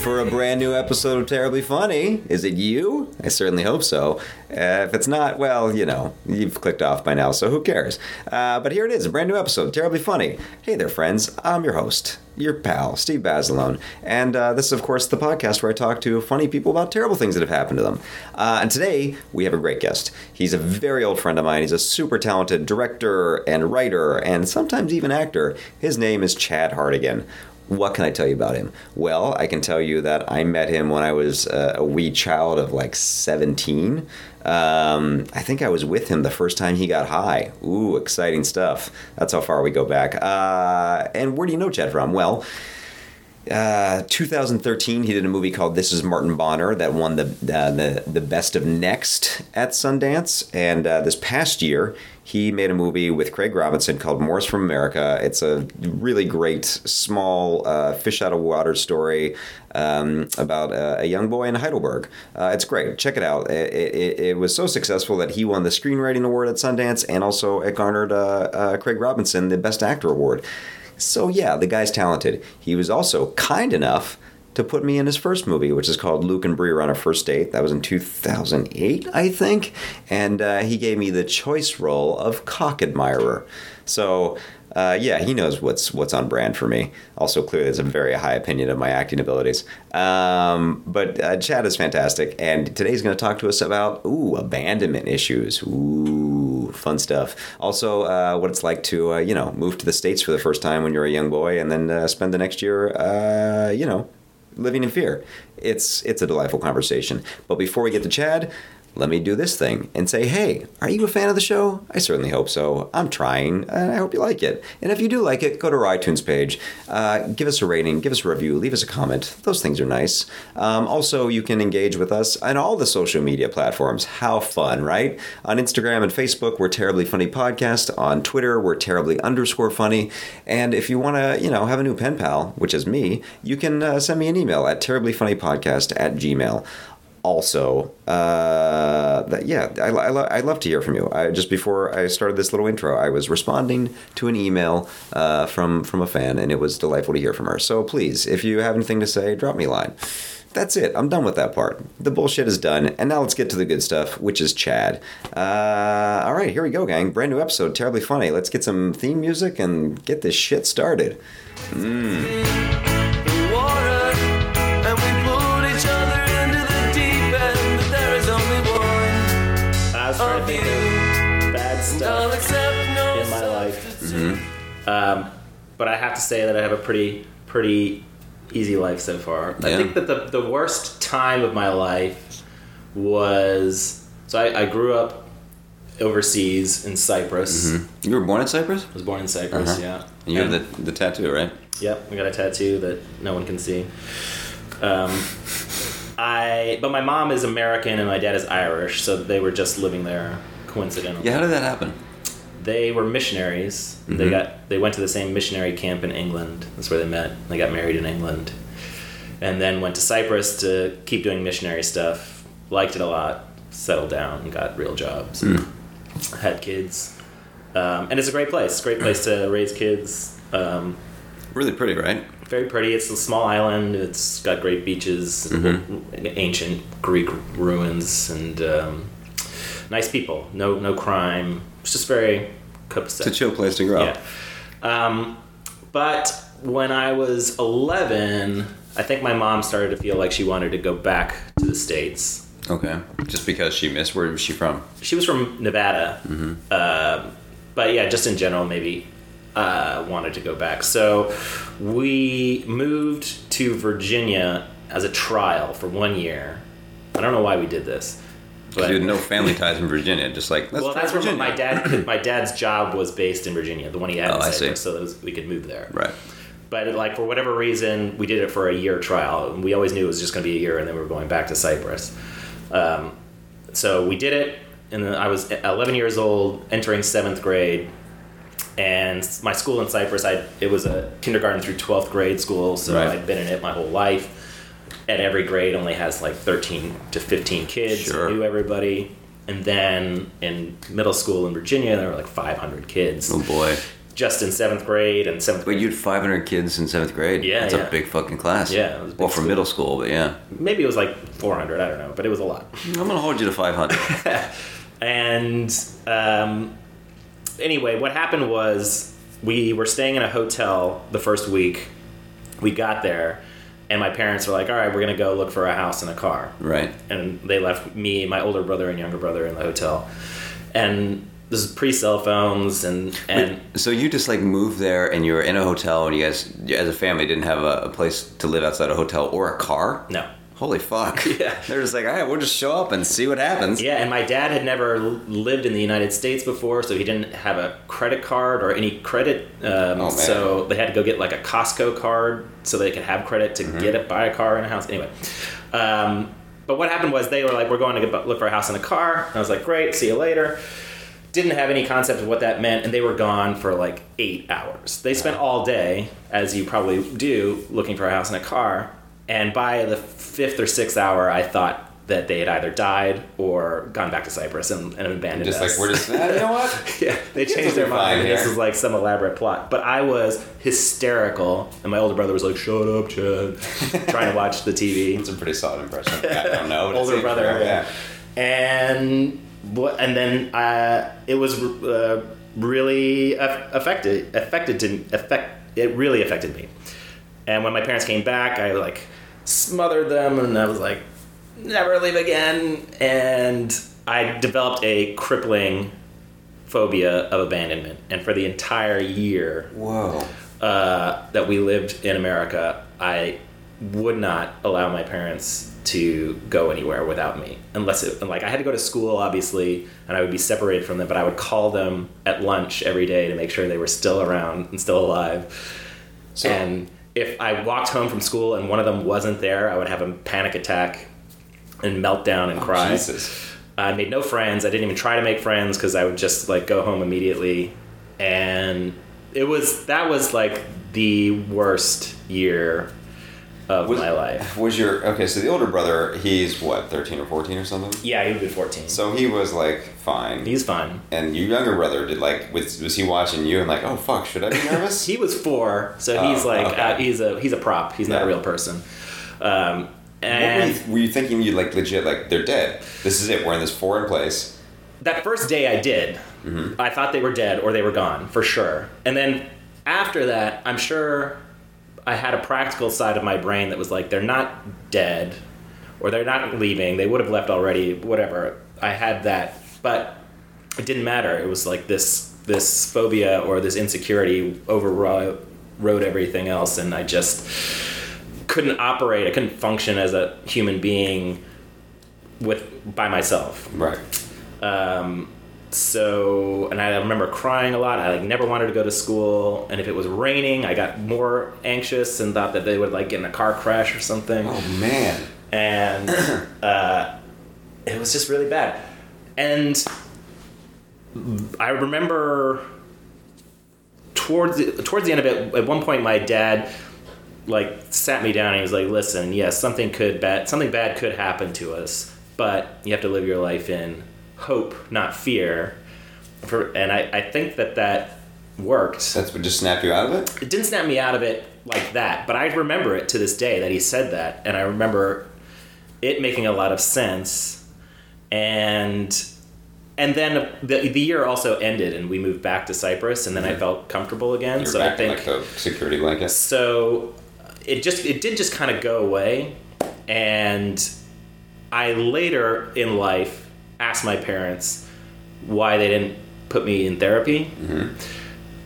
for a brand new episode of Terribly Funny. Is it you? I certainly hope so. Uh, if it's not, well, you know, you've clicked off by now, so who cares? Uh, but here it is, a brand new episode Terribly Funny. Hey there, friends. I'm your host, your pal, Steve Basilone. And uh, this is, of course, the podcast where I talk to funny people about terrible things that have happened to them. Uh, and today, we have a great guest. He's a very old friend of mine. He's a super talented director and writer and sometimes even actor. His name is Chad Hartigan. What can I tell you about him? Well, I can tell you that I met him when I was uh, a wee child of like 17. Um, I think I was with him the first time he got high. Ooh, exciting stuff. That's how far we go back. Uh, and where do you know Chad from? Well, uh, 2013, he did a movie called "This Is Martin Bonner" that won the uh, the the Best of Next at Sundance. And uh, this past year, he made a movie with Craig Robinson called "Morris from America." It's a really great, small, uh, fish out of water story um, about a, a, young boy in Heidelberg. Uh, it's great. Check it out. It, it, it, was so successful that he won the Screenwriting Award at Sundance, and also it garnered uh, Craig Robinson the Best Actor Award. So, yeah, the guy's talented. He was also kind enough to put me in his first movie, which is called Luke and Brie on a First Date. That was in 2008, I think. And uh, he gave me the choice role of cock admirer. So, uh, yeah, he knows what's what's on brand for me. Also, clearly, has a very high opinion of my acting abilities. Um, but uh, Chad is fantastic, and today he's going to talk to us about ooh abandonment issues. Ooh, fun stuff. Also, uh, what it's like to uh, you know move to the states for the first time when you're a young boy, and then uh, spend the next year uh, you know living in fear. It's it's a delightful conversation. But before we get to Chad, let me do this thing and say, hey, are you a fan of the show? I certainly hope so. I'm trying, and I hope you like it. And if you do like it, go to our iTunes page, uh, give us a rating, give us a review, leave us a comment. Those things are nice. Um, also, you can engage with us on all the social media platforms. How fun, right? On Instagram and Facebook, we're Terribly Funny Podcast. On Twitter, we're Terribly underscore funny. And if you want to, you know, have a new pen pal, which is me, you can uh, send me an email at terriblyfunnypodcast at gmail also uh, that yeah I, I, lo- I love to hear from you. I, just before i started this little intro i was responding to an email uh, from from a fan and it was delightful to hear from her. So please if you have anything to say drop me a line. That's it. I'm done with that part. The bullshit is done. And now let's get to the good stuff which is chad. Uh, all right here we go gang. Brand new episode. Terribly funny. Let's get some theme music and get this shit started. Mm. Um, but I have to say that I have a pretty pretty easy life so far. Yeah. I think that the the worst time of my life was so I, I grew up overseas in Cyprus. Mm-hmm. You were born in Cyprus. I was born in Cyprus. Uh-huh. Yeah. And you and, have the the tattoo, right? Yep, I got a tattoo that no one can see. Um, I but my mom is American and my dad is Irish, so they were just living there coincidentally. Yeah, how did that happen? They were missionaries. Mm-hmm. They got they went to the same missionary camp in England. That's where they met. They got married in England, and then went to Cyprus to keep doing missionary stuff. Liked it a lot. Settled down got real jobs. Mm. Had kids, um, and it's a great place. Great place to raise kids. Um, really pretty, right? Very pretty. It's a small island. It's got great beaches, mm-hmm. ancient Greek ruins, and um, nice people. No no crime it's just very copacetic. It's a chill place to grow up. Yeah. Um, but when I was 11, I think my mom started to feel like she wanted to go back to the States. Okay. Just because she missed, where was she from? She was from Nevada. Mm-hmm. Uh, but yeah, just in general, maybe uh, wanted to go back. So we moved to Virginia as a trial for one year. I don't know why we did this. But, you had no family ties in Virginia, just like well, that's Virginia. where my dad. My dad's job was based in Virginia, the one he had oh, in Cyprus, so was, we could move there. Right. But like for whatever reason, we did it for a year trial, we always knew it was just going to be a year, and then we were going back to Cyprus. Um, so we did it, and I was 11 years old, entering seventh grade, and my school in Cyprus, I it was a kindergarten through 12th grade school, so right. I'd been in it my whole life at every grade only has like 13 to 15 kids sure. knew everybody and then in middle school in virginia there were like 500 kids oh boy just in seventh grade and seventh. But grade. you had 500 kids in seventh grade. Yeah, That's yeah. a big fucking class. Yeah, it was big well, for school. middle school, but yeah. Maybe it was like 400. I don't know, but it was a lot. I'm gonna hold you to 500. And um, anyway, what happened was we were staying in a hotel the first week. We got there, and my parents were like, "All right, we're gonna go look for a house and a car." right. And they left me, my older brother, and younger brother in the hotel. And this is pre cell phones, and and So you just like moved there, and you were in a hotel, and you guys, as a family, didn't have a, a place to live outside a hotel or a car. no. Holy fuck! Yeah. They're just like, all right, we'll just show up and see what happens. Yeah, and my dad had never lived in the United States before, so he didn't have a credit card or any credit. Um, Oh, man. So they had to go get like a Costco card so they could have credit to get it, buy a car and a house. Anyway, um, but what happened was they were like, "We're going to look for a house and a car." And I was like, "Great, see you later." Didn't have any concept of what that meant, and they were gone for like eight hours. They spent all day, as you probably do, looking for a house and a car. And by the fifth or sixth hour, I thought that they had either died or gone back to Cyprus and, and abandoned Just us. Just like we're just, ah, you know what? yeah, they Kids changed their mind. This is like some elaborate plot. But I was hysterical, and my older brother was like, "Shut up, Chad," trying to watch the TV. It's a pretty solid impression. I don't know. older brother. Yeah. And what? And then uh, it was uh, really aff- affected. Affected to affect. It really affected me. And when my parents came back, I like smothered them, and I was like, "Never leave again." And I developed a crippling phobia of abandonment. And for the entire year Whoa. uh, that we lived in America, I would not allow my parents to go anywhere without me, unless it like I had to go to school, obviously, and I would be separated from them. But I would call them at lunch every day to make sure they were still around and still alive. So- and if I walked home from school and one of them wasn't there, I would have a panic attack and meltdown and oh, cry. Oh, Jesus. I made no friends. I didn't even try to make friends because I would just like go home immediately, and it was that was like the worst year of Was- my life. Was your okay? So the older brother, he's what, thirteen or fourteen or something? Yeah, he would be fourteen. So he was like fine, He's fine. and your younger brother did like was was he watching you and like, oh fuck, should I be nervous? He was four, so Oh, he's like okay. uh, he's a he's a prop. He's not a real person. Um, What were, and you, were you thinking you like legit like they're dead? This is it. We're in this foreign place. that first day I did. Mm-hmm. I thought they were dead or they were gone for sure. And then after that, I'm sure I had a practical side of my brain that was like, they're not dead or they're not leaving. They would have left already, whatever. I had that, but it didn't matter. It was like this this phobia or this insecurity overrode everything else, and I just couldn't operate. I couldn't function as a human being with by myself. Right. Um, so, and I remember crying a lot. I like never wanted to go to school, and if it was raining, I got more anxious and thought that they would like get in a car crash or something. Oh man. And uh, it was just really bad. And I remember towards the, towards the end of it, at one point, my dad like sat me down and he was like, "Listen, yes, something could bad something bad could happen to us, but you have to live your life in hope, not fear." For, and I, I think that that worked. That's what just snapped you out of it. It didn't snap me out of it like that, but I remember it to this day that he said that, and I remember it making a lot of sense. And and then the, the year also ended, and we moved back to Cyprus, and then I felt comfortable again. So I think in like the security blanket. so it just it did just kind of go away and i later in life asked my parents why they didn't put me in therapy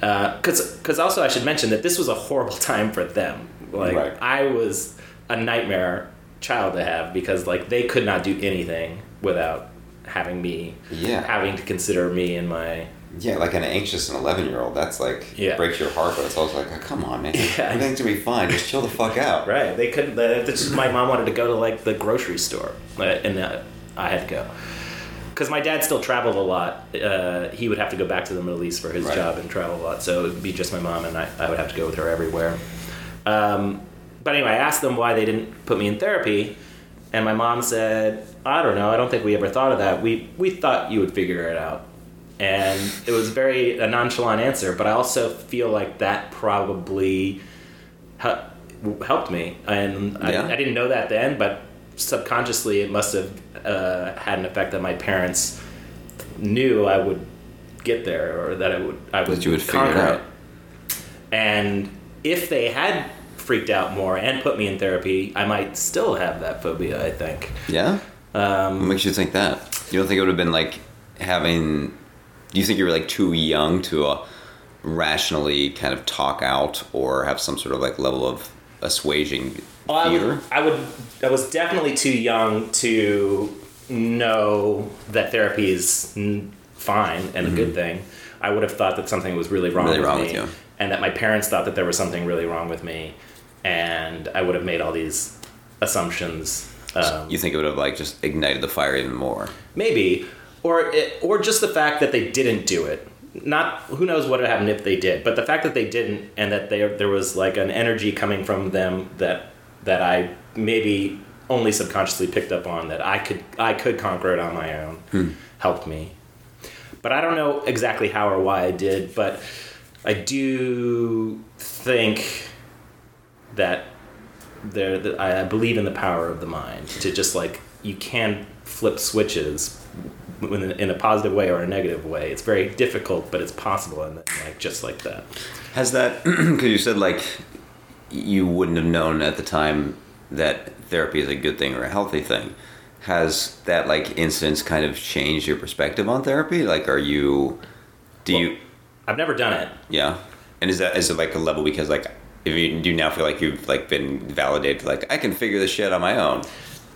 because because also i should mention that this was a horrible time for them like Right. i was a nightmare child to have because like they could not do anything without having me Yeah. having to consider me and my Yeah, like an anxious and eleven year old. That's like Yeah. breaks your heart, but it's also like, oh, come on, man. Yeah. Everything's gonna be fine. Just chill the fuck out. Right. They couldn't. Is- my mom wanted to go to like the grocery store, uh, and uh, I had to go because my dad still traveled a lot. Uh, he would have to go back to the Middle East for his Right. job and travel a lot, so it'd be just my mom, and I, I would have to go with her everywhere. Um, but anyway, I asked them why they didn't put me in therapy, and my mom said, "I don't know. I don't think we ever thought of that. We we thought you would figure it out." and it was very a nonchalant answer. But I also feel like that probably hel- helped me, and Yeah. I, I didn't know that then, but subconsciously it must have uh, had an effect that my parents knew I would get there, or that I would I would, That you would figure it out. it. And if they had freaked out more and put me in therapy, I might still have that phobia. I think. Yeah. Um, What makes you think that? You don't think it would have been like having? Do you think you were like too young to uh, rationally kind of talk out or have some sort of like level of assuaging Well, I would, I would. I was definitely too young to know that therapy is fine and a good thing. I would have thought that something was really wrong Mm-hmm. Really with wrong me, with you. and that my parents thought that there was something really wrong with me, and I would have made all these assumptions. Um, You think it would have like just ignited the fire even more? maybe, or it, or just the fact that they didn't do it. Not who knows what would happen if they did, but the fact that they didn't, and that they, there was like an energy coming from them that that I maybe only subconsciously picked up on that I could I could conquer it on my own, hmm. helped me. But I don't know exactly how or why I did, but I do think that there that I believe in the power of the mind to just like you can flip switches in a, in a positive way or a negative way. It's very difficult, but it's possible, and like just like that. Has that? Because you said like you wouldn't have known at the time that therapy is a good thing or a healthy thing. Has that like instance kind of changed your perspective on therapy? Like, are you? Do you? I've never done it. Yeah. And is that is it like a level because like if you do you now feel like you've like been validated like I can figure this shit on my own.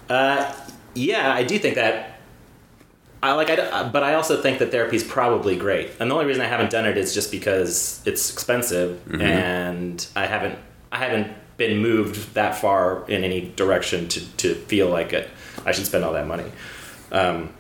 Uh, yeah, I do think that. I like, I, but I also think that therapy is probably great, and the only reason I haven't done it is just because it's expensive, and I haven't, I haven't been moved that far in any direction to, to feel like it, I should spend all that money. Um,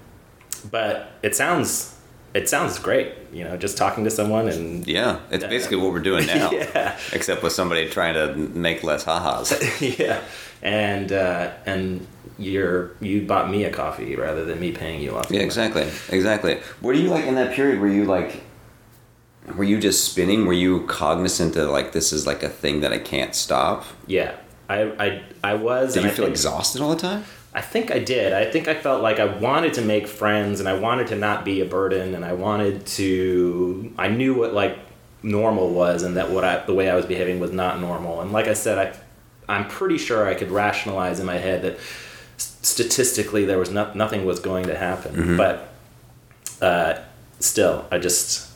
but it sounds, it sounds great, you know, just talking to someone and Yeah, it's basically what we're doing now. Yeah. Except with somebody trying to make less ha-has. yeah, and uh, and you're you bought me a coffee rather than me paying you off. Yeah, exactly, exactly. Were you like in that period? Were you like, were you just spinning? Were you cognizant that like this is like a thing that I can't stop? Yeah, I I, I was. Did you I feel think, exhausted all the time? I think I did. I think I felt like I wanted to make friends, and I wanted to not be a burden, and I wanted to. I knew what like normal was, and that what I the way I was behaving was not normal. And like I said, I I'm pretty sure I could rationalize in my head that statistically there was not, nothing was going to happen, but uh, still, I just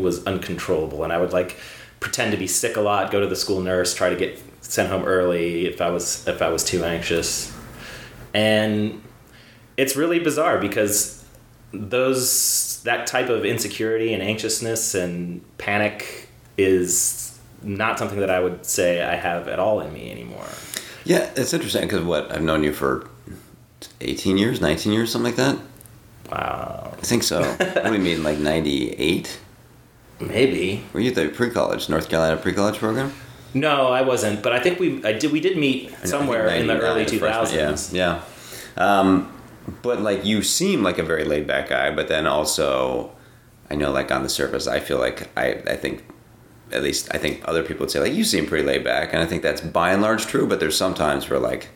was uncontrollable, and I would like pretend to be sick a lot, go to the school nurse, try to get sent home early if I was if I was too anxious, and it's really bizarre because those that type of insecurity and anxiousness and panic is not something that I would say I have at all in me anymore. Yeah, it's interesting because what I've known you for eighteen years, nineteen years, something like that. Wow, I think so. what do you mean, like ninety eight? Maybe. Were you at the pre-college, North Carolina pre-college program? No, I wasn't. But I think we I did we did meet somewhere in the early two thousands. Yeah, yeah. Um, but like you seem like a very laid back guy, but then also, I know like on the surface, I feel like I I think. At least I think other people would say like you seem pretty laid back, and I think that's by and large true. But there's sometimes where like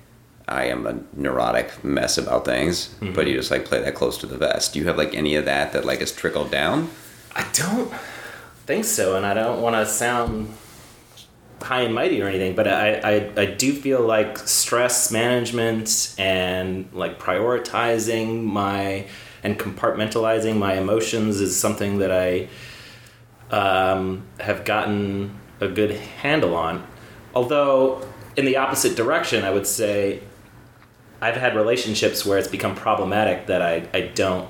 I am a neurotic mess about things, Mm-hmm. but you just like play that close to the vest. Do you have like any of that that like has trickled down? I don't think so, and I don't want to sound high and mighty or anything, but I, I, I do feel like stress management and like prioritizing my and compartmentalizing my emotions is something that I um, have gotten a good handle on. Although, in the opposite direction, I would say I've had relationships where it's become problematic that I, I don't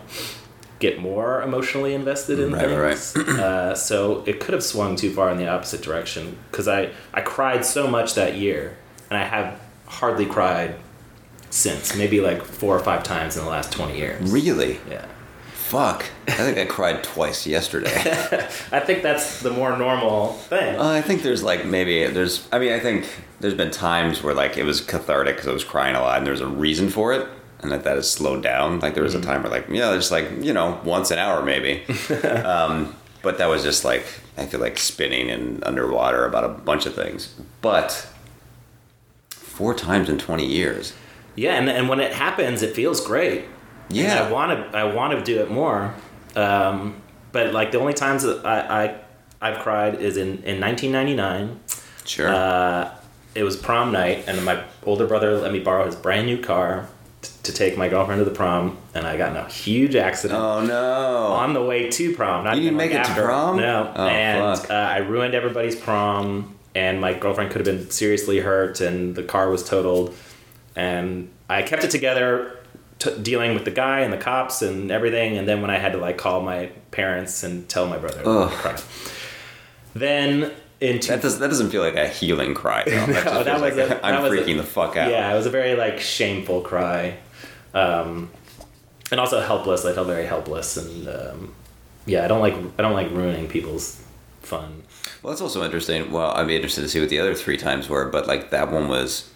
get more emotionally invested in Right, right, things. uh, so it could have swung too far in the opposite direction because I, I cried so much that year and I have hardly cried since, maybe like four or five times in the last 20 years. Really? Yeah. Fuck. I think I cried twice yesterday. I think that's the more normal thing. Uh, I think there's like maybe there's. I mean, I think there's been times where like it was cathartic because I was crying a lot and there's a reason for it. And that that has slowed down. Like there was Mm-hmm. a time where like yeah, just like you know once an hour maybe, um, but that was just like I feel like spinning and underwater about a bunch of things. But four times in twenty years, Yeah, and, and when it happens, it feels great. And Yeah. I want to I want to do it more. Um, but like the only times that I, I I've cried is in in 1999. sure. Uh, it was prom night, and my older brother let me borrow his brand new car to take my girlfriend to the prom, and I got in a huge accident oh no! on the way to prom. Not You didn't even, like, make it to after. prom? No, Oh, and uh, I ruined everybody's prom, and my girlfriend could have been seriously hurt, and the car was totaled, and I kept it together. T- dealing with the guy and the cops and everything, and then when I had to like call my parents and tell my brother, Ugh. I cried. Then in two, that does that doesn't feel like a healing cry. Though. That No, that was like a- I'm that was a- freaking the fuck out. Yeah, it was a very like shameful cry, um, and also helpless. I felt very helpless, and um, yeah, I don't like I don't like ruining people's fun. Well, that's also interesting. Well, I'd be interested to see what the other three times were, but like that one was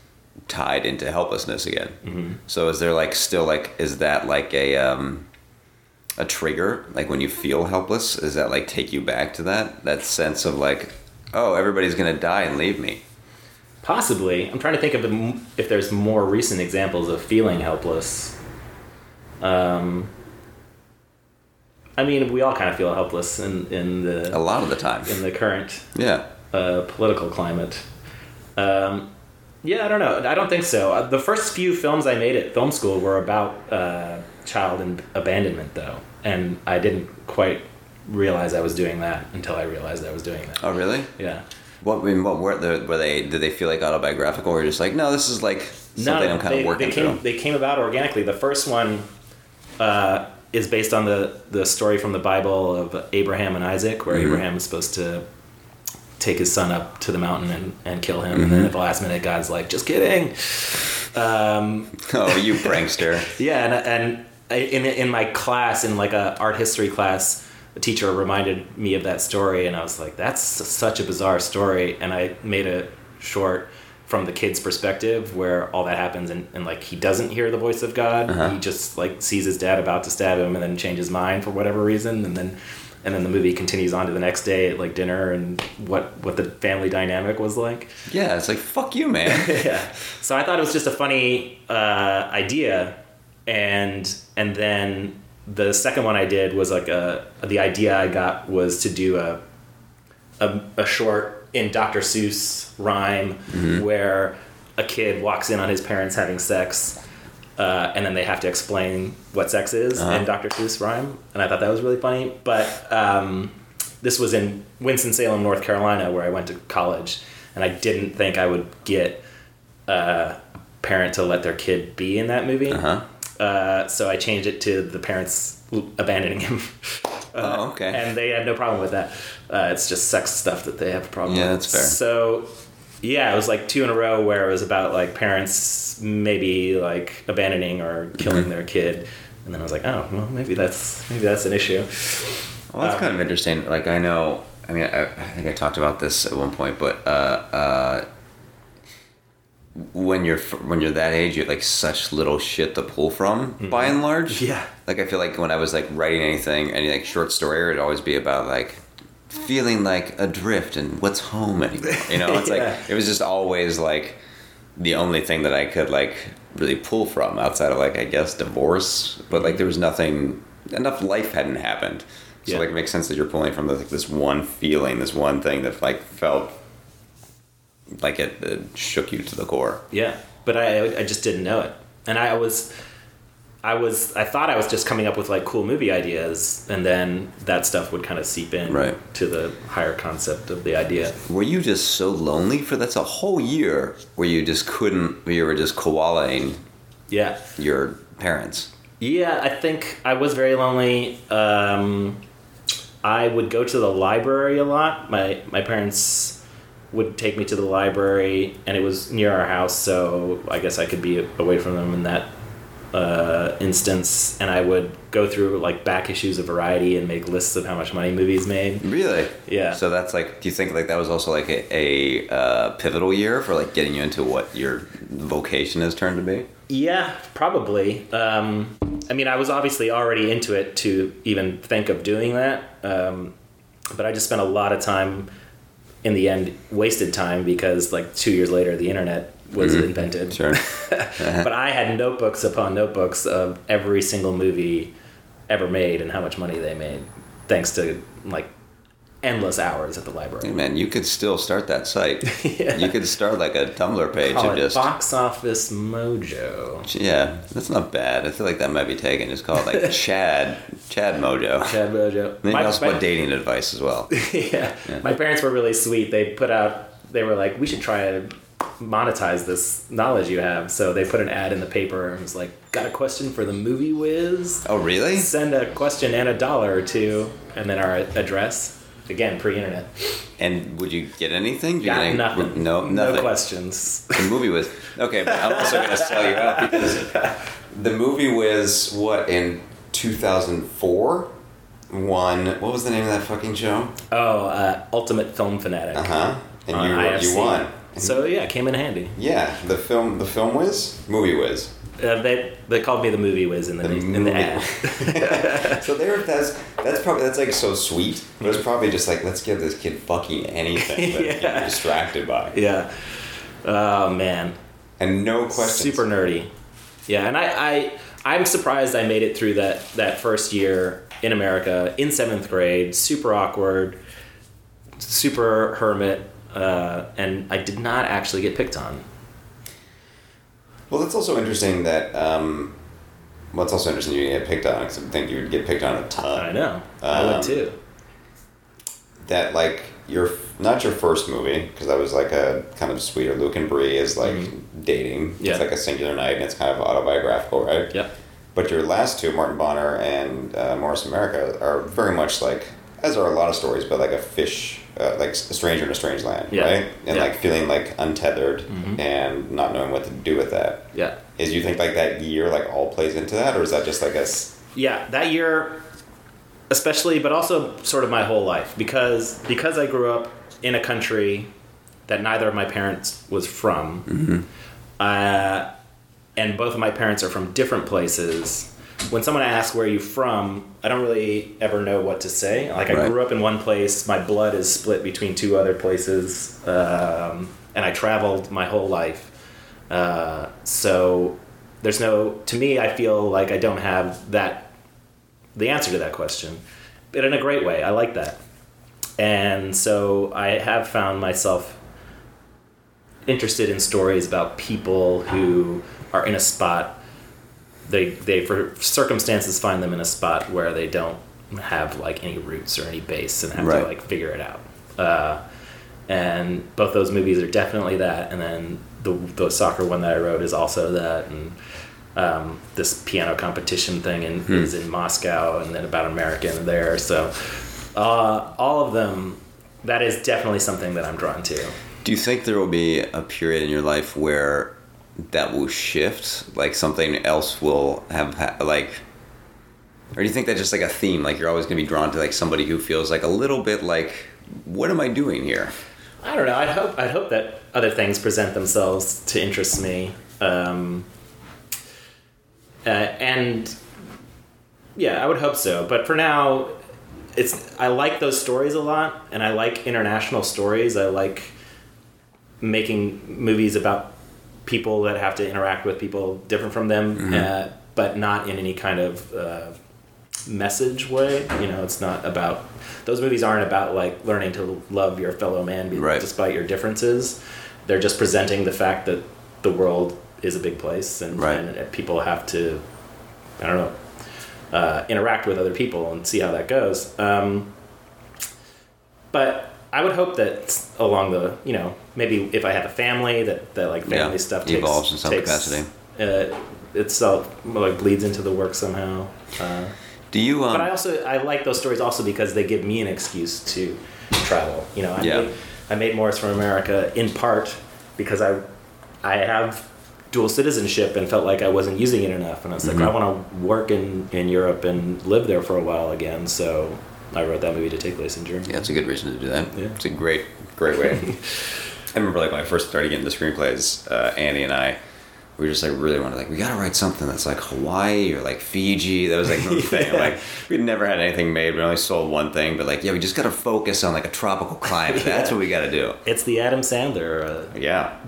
tied into helplessness again. Mm-hmm. So is there like still like is that like a um, a trigger? Like when you feel helpless, Is that like take you back to that that sense of like, oh, everybody's gonna die and leave me? Possibly, I'm trying to think of if there's more recent examples of feeling helpless. Um, I mean, we all kind of feel helpless in in the A lot of the time. in the current Yeah. uh, political climate. Um, yeah, I don't know. I don't think so. Uh, the first few films I made at film school were about uh, child and abandonment, though, and I didn't quite realize I was doing that until I realized I was doing that. Oh, really? Yeah. What I mean, what were the, were they? Did they feel like autobiographical, or just like, no, this is like something I'm kind they, of working they came, through? They came about organically. The first one uh, is based on the, the story from the Bible of Abraham and Isaac, where Mm-hmm. Abraham is supposed to take his son up to the mountain and, and kill him. And Mm-hmm. then at the last minute, God's like, just kidding. Um, oh, you prankster! yeah, and, and I- in, in my class, in like a art history class, the teacher reminded me of that story, and I was like, "That's such a bizarre story." And I made a short from the kid's perspective, where all that happens, and, and like he doesn't hear the voice of God. Uh-huh. He just like sees his dad about to stab him, and then change his mind for whatever reason, and then. And then the movie continues on to the next day at like dinner and what what the family dynamic was like. Yeah, it's like fuck you, man. yeah. So I thought it was just a funny uh, idea, and and then the second one I did was like a the idea I got was to do a a, a short in Dr. Seuss rhyme where a kid walks in on his parents having sex. Uh, and then they have to explain what sex is Uh-huh. in Dr. Seuss rhyme, and I thought that was really funny. But um, this was in Winston Salem, North Carolina, where I went to college, and I didn't think I would get a parent to let their kid be in that movie. Uh-huh. Uh, so I changed it to the parents abandoning him. Oh, okay. And they had no problem with that. Uh, it's just sex stuff that they have a problem Yeah, with. that's fair. So, yeah, it was like two in a row where it was about like parents maybe like abandoning or killing Mm-hmm. their kid. And then I was like, oh, well, maybe that's maybe that's an issue. Well, that's kind of interesting. Like I know, I mean, I, I think I talked about this at one point, but uh, uh, when you're when you're that age, you have like such little shit to pull from, mm-hmm. by and large. Yeah. Like I feel like when I was like writing anything, any like short story, it'd always be about like feeling like adrift and what's home anymore. You know, it's Yeah. like it was just always like the only thing that I could like really pull from outside of like I guess divorce, but like mm-hmm. there was nothing enough life hadn't happened. So Yeah. like it makes sense that you're pulling from this, like this one feeling, this one thing that like felt like it, it shook you to the core. Yeah, but I I just didn't know it, and I was. I was I thought I was just coming up with like cool movie ideas and then that stuff would kind of seep in Right. to the higher concept of the idea. Were you just so lonely for that's a whole year where you just couldn't where you were just koalaing Yeah. your parents? Yeah, I think I was very lonely. Um, I would go to the library a lot. My my parents would take me to the library, and it was near our house, so I guess I could be away from them in that uh, instance, and I would go through like back issues of Variety and make lists of how much money movies made. Really? Yeah. So that's like, do you think like that was also like a, a uh, pivotal year for like getting you into what your vocation has turned to be? Yeah, probably. Um, I mean, I was obviously already into it to even think of doing that, um, but I just spent a lot of time. In the end, wasted time because like two years later, the internet was mm-hmm. invented. Sure. Uh-huh. but I had notebooks upon notebooks of every single movie ever made and how much money they made, thanks to like endless hours at the Hey, library. man, you could still start that site. Yeah. You could start like a Tumblr page Call and just Box Office Mojo. yeah, that's not bad. I feel like that might be taken. Just call it like Chad Chad Mojo. Chad Mojo. Maybe My- my- put dating advice as well. yeah. Yeah. My parents were really sweet. They put out, they were like, we should try to monetize this knowledge you have. So they put an ad in the paper and was like, got a question for the movie whiz? Oh really? Send a question and a dollar or two, and then our address. Again, pre internet. And would you get anything? Did you Got get nothing. No, nothing. No questions. The movie was okay, but I'm also going to sell you out because the movie was what in 2004 won. What was the name of that fucking show? Oh, uh, Ultimate Film Fanatic. Uh huh. And you IFC. you won. So yeah, it came in handy. Yeah, the film the film whiz movie whiz. Uh, they they called me the movie whiz in the, The in the ad. so there, that's that's probably that's like so sweet, but it's probably just like let's give this kid fucking anything that Yeah. distracted by, yeah. Oh man. and no questions. Super nerdy. Yeah, and I, I I'm surprised I made it through that that first year in America in seventh grade. Super awkward, super hermit, uh, and I did not actually get picked on. Well, that's also interesting that. Um, it's also interesting you get picked on because I think you would get picked on a ton. I know. I Um, would too. That like your not your first movie because that was like a kind of sweeter. Luke and Brie is like dating. Mm-hmm. Yeah. It's like a singular night and it's kind of autobiographical, right? Yep. But your last two, Martin Bonner and uh, Morris America, are very much like, as are a lot of stories, but like a fish, uh, like a stranger in a strange land, Yeah. right? And Yeah. like feeling like untethered Mhm. and not knowing what to do with that. Yeah. Is you think like that year like all plays into that, or is that just like a yeah that year especially but also sort of my whole life because because i grew up in a country that neither of my parents was from uh, and both of my parents are from different places when someone asks where are you from i don't really ever know what to say. Like i Right. grew up in one place. My blood is split between two other places um, and i traveled my whole life. Uh, so there's no to me i feel like i don't have that the answer to that question but in a great way. I like that. And so i have found myself interested in stories about people who are in a spot they they for circumstances find them in a spot where they don't have like any roots or any base and have Right. to like figure it out. Uh, and both those movies are definitely that and then the, the soccer one that i wrote is also that and um, this piano competition thing in, is in moscow and then about american there so uh, all of them that is definitely something that i'm drawn to. Do you think there will be a period in your life where that will shift? Like something else will have ha- like, or do you think that's just like a theme? Like you're always to be drawn to like somebody who feels like a little bit like, what am I doing here? I don't know. I'd hope I'd hope that other things present themselves to interest me, um, uh, and yeah, I would hope so. But for now, it's I like those stories a lot, and I like international stories. I like making movies about people that have to interact with people different from them, uh, but not in any kind of uh, message way. You know, it's not about those movies aren't about like learning to love your fellow man Right. despite your differences. They're just presenting the fact that the world is a big place and, Right. and people have to, I don't know, uh, interact with other people and see how that goes. Um, but I would hope that along the, you know, maybe if I have a family, that, that like family Yeah, stuff takes, evolves in some takes, capacity. Uh, itself like bleeds into the work somehow. Uh, Do you? Um, but I also I like those stories also because they give me an excuse to travel. You know, I Yeah. made I made Morris from America in part because I I have dual citizenship and felt like I wasn't using it enough. And I was like, Mm-hmm. I want to work in, in Europe and live there for a while again. So I wrote that movie to take place in Germany. Yeah, it's a good reason to do that. Yeah. It's a great, great way. I remember like when I first started getting the screenplays, uh, Annie and I, we were just like really wanted like we gotta write something that's like Hawaii or like Fiji. That was like the thing. Yeah. Like we'd never had anything made. We only sold one thing, but like yeah, we just gotta focus on like a tropical climate. That's what we gotta do. It's the Adam Sandler uh, Yeah,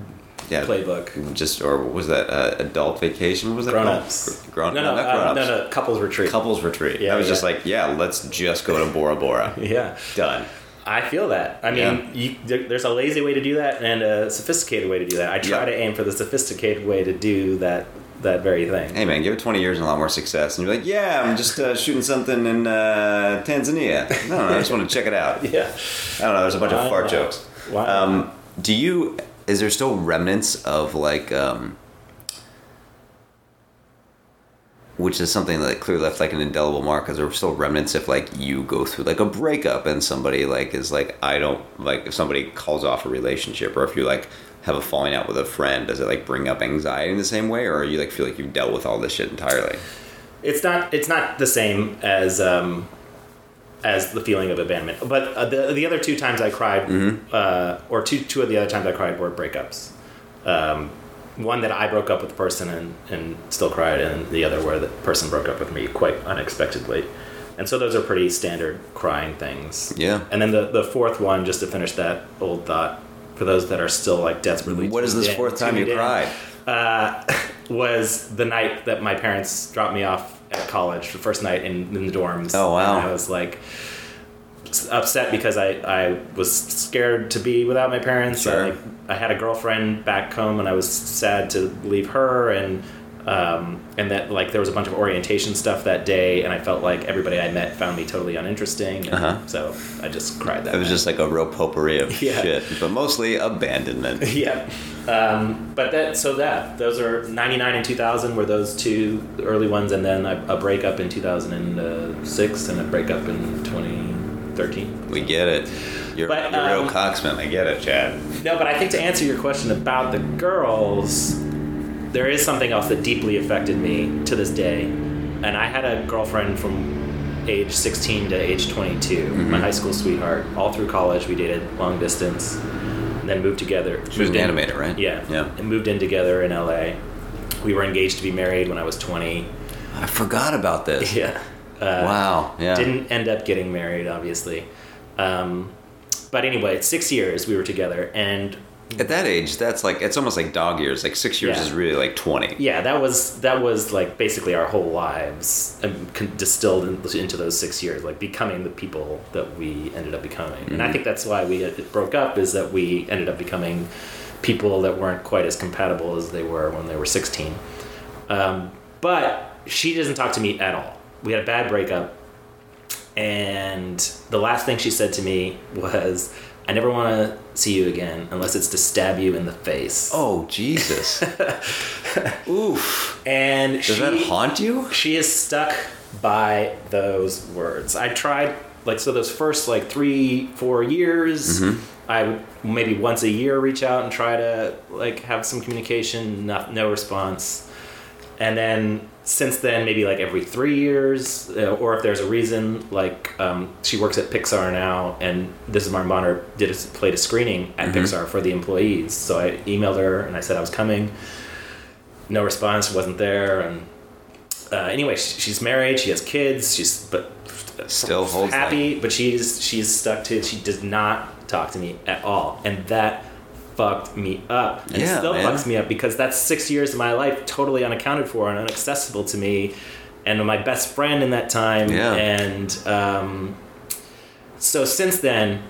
yeah. playbook. Just or was that uh, adult vacation? What was that Grown called? ups. Grown no, no, not uh, grown-ups. no, no, couples retreat. Couples retreat. Yeah, I was just like, yeah, let's just go to Bora Bora. Yeah. Done. I feel that. I mean, Yeah. you, there, there's a lazy way to do that and a sophisticated way to do that. I try Yeah. to aim for the sophisticated way to do that that very thing. Hey man, give it 20 years and a lot more success, and you're like, yeah, I'm just uh, shooting something in uh, Tanzania. No, no, I just want to check it out. Yeah, I don't know. There's a bunch of Wow. fart jokes. Wow. Um, do you? Is there still remnants of like, um, which is something that clearly left like an indelible mark? because there are still remnants if like you go through like a breakup and somebody like is like, I don't like if somebody calls off a relationship, or if you like have a falling out with a friend, does it like bring up anxiety in the same way, or you like feel like you've dealt with all this shit entirely? it's not it's not the same as um, as the feeling of abandonment. But uh, the the other two times I cried, Mm-hmm. uh, or two two of the other times I cried were breakups. Um, one that I broke up with the person and, and still cried, and the other where the person broke up with me quite unexpectedly. And so those are pretty standard crying things. Yeah. And then the, the fourth one, just to finish that old thought, for those that are still like desperately. What is this in- fourth time you in, cried? uh, was the night that my parents dropped me off at college, the first night in, in the dorms. Oh, wow. And I was like upset because I, I was scared to be without my parents. Sure. I, like, I had a girlfriend back home and I was sad to leave her and um, and that like there was a bunch of orientation stuff that day and I felt like everybody I met found me totally uninteresting. And Uh-huh. So I just cried that It was night. just like a real potpourri of Yeah. shit, but mostly abandonment. yeah. Um, but that so that those are 99 and 2000 were those two early ones and then a, a breakup in 2006 and a breakup in 2013 We get it. You're, But, you're a real um, coxman. I get it, Chad. no but i think to answer your question about the girls there is something else that deeply affected me to this day and i had a girlfriend from age 16 to age 22 my high school sweetheart all through college we dated long distance and then moved together She was an in- animator, right? Yeah. Yeah. And moved in together in LA. We were engaged to be married when I was 20. I forgot about this. Yeah. Uh, wow. Yeah. Didn't end up getting married, obviously. Um, but anyway, six years we were together. And At that age, that's like it's almost like dog years. Like six years Yeah. is really like twenty. yeah, that was that was like basically our whole lives um, distilled into those six years, like becoming the people that we ended up becoming. And I think that's why we uh, broke up is that we ended up becoming people that weren't quite as compatible as they were when they were 16. Um, but she doesn't talk to me at all. We had a bad breakup. And the last thing she said to me was, I never want to see you again unless it's to stab you in the face. Oh Jesus. Oof. And Does she, that haunt you? she is stuck by those words. I tried like so those first like three four years. Mm-hmm. I would maybe once a year reach out and try to like have some communication. No, no response. And then since then, maybe like every three years, uh, or if there's a reason, like um, she works at Pixar now, and this is Martin Bonner did a, played a screening at Mm-hmm. Pixar for the employees. So I emailed her and I said I was coming. No response, wasn't there, and uh, anyway, sh- she's married, she has kids, she's but Still holds happy, but she's she's stuck to. She does not talk to me at all, and that fucked me up. And Yeah, it still man. fucks me up because that's six years of my life totally unaccounted for and inaccessible to me, and my best friend in that time. Yeah. And um, so since then,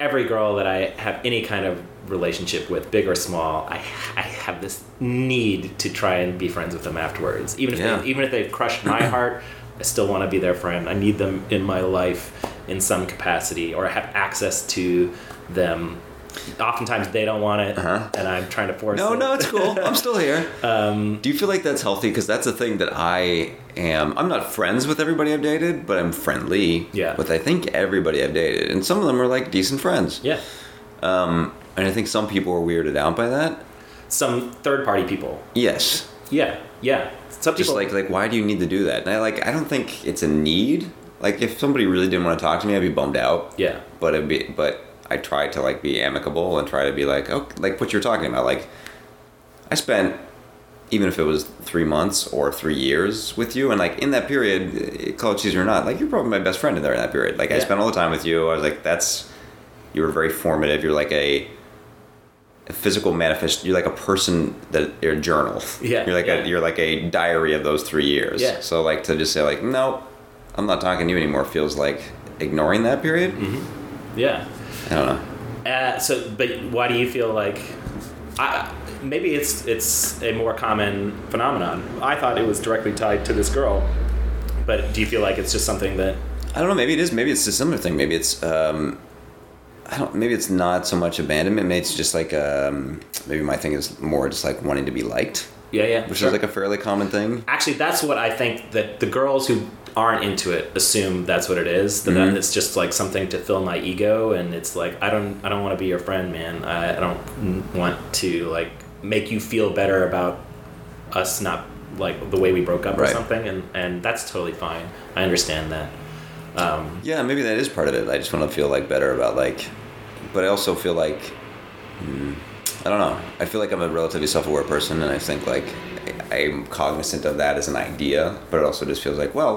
every girl that I have any kind of relationship with, big or small, I, I have this need to try and be friends with them afterwards. Even if Yeah. they, even if they've crushed my heart, I still want to be their friend. I need them in my life in some capacity, or I have access to them. Oftentimes they don't want it, Uh-huh. and I'm trying to force. No, it. no, no, it's cool. I'm still here. Um, Do you feel like that's healthy? Because that's a thing that I am. I'm not friends with everybody I've dated, but I'm friendly Yeah. with I think everybody I've dated, and some of them are like decent friends. yeah. Um, and I think some people are weirded out by that. some third party people. Yes. Yeah, yeah. Some Just people like like why do you need to do that? And I like I don't think it's a need. Like if somebody really didn't want to talk to me, I'd be bummed out. yeah, But it'd be but I try to like be amicable and try to be like oh like what you're talking about. Like I spent even if it was three months or three years with you, and like in that period, it cheesy or not, like you're probably my best friend in there in that period. Like I spent all the time with you. I was like, that's you were very formative. You're like a, a physical manifest. You're like a person that you're a journal. Yeah, You're like yeah. a you're like a diary of those three years. Yeah. So like to just say like no, I'm not talking to you anymore feels like ignoring that period. Mm-hmm. yeah. I don't know. Uh, so, but why do you feel like? I, maybe it's it's a more common phenomenon. I thought it was directly tied to this girl, but do you feel like it's just something that? I don't know. Maybe it is. Maybe it's a similar thing. Maybe it's. Um, I don't. Maybe it's not so much abandonment. Maybe it's just like. Um, maybe my thing is more just like wanting to be liked, Yeah, yeah. which sure. is like a fairly common thing. Actually, that's what I think that the girls who aren't into it assume that's what it is. That Mhm. it's just like something to fill my ego, and it's like I don't I don't want to be your friend, man. I, I don't want to like make you feel better about us not like the way we broke up or something, and and that's totally fine. I understand that. Um, Yeah, maybe that is part of it. I just want to feel like better about like, but I also feel like, hmm, I don't know. I feel like I'm a relatively self-aware person, and I think like I- I'm cognizant of that as an idea, but it also just feels like, well,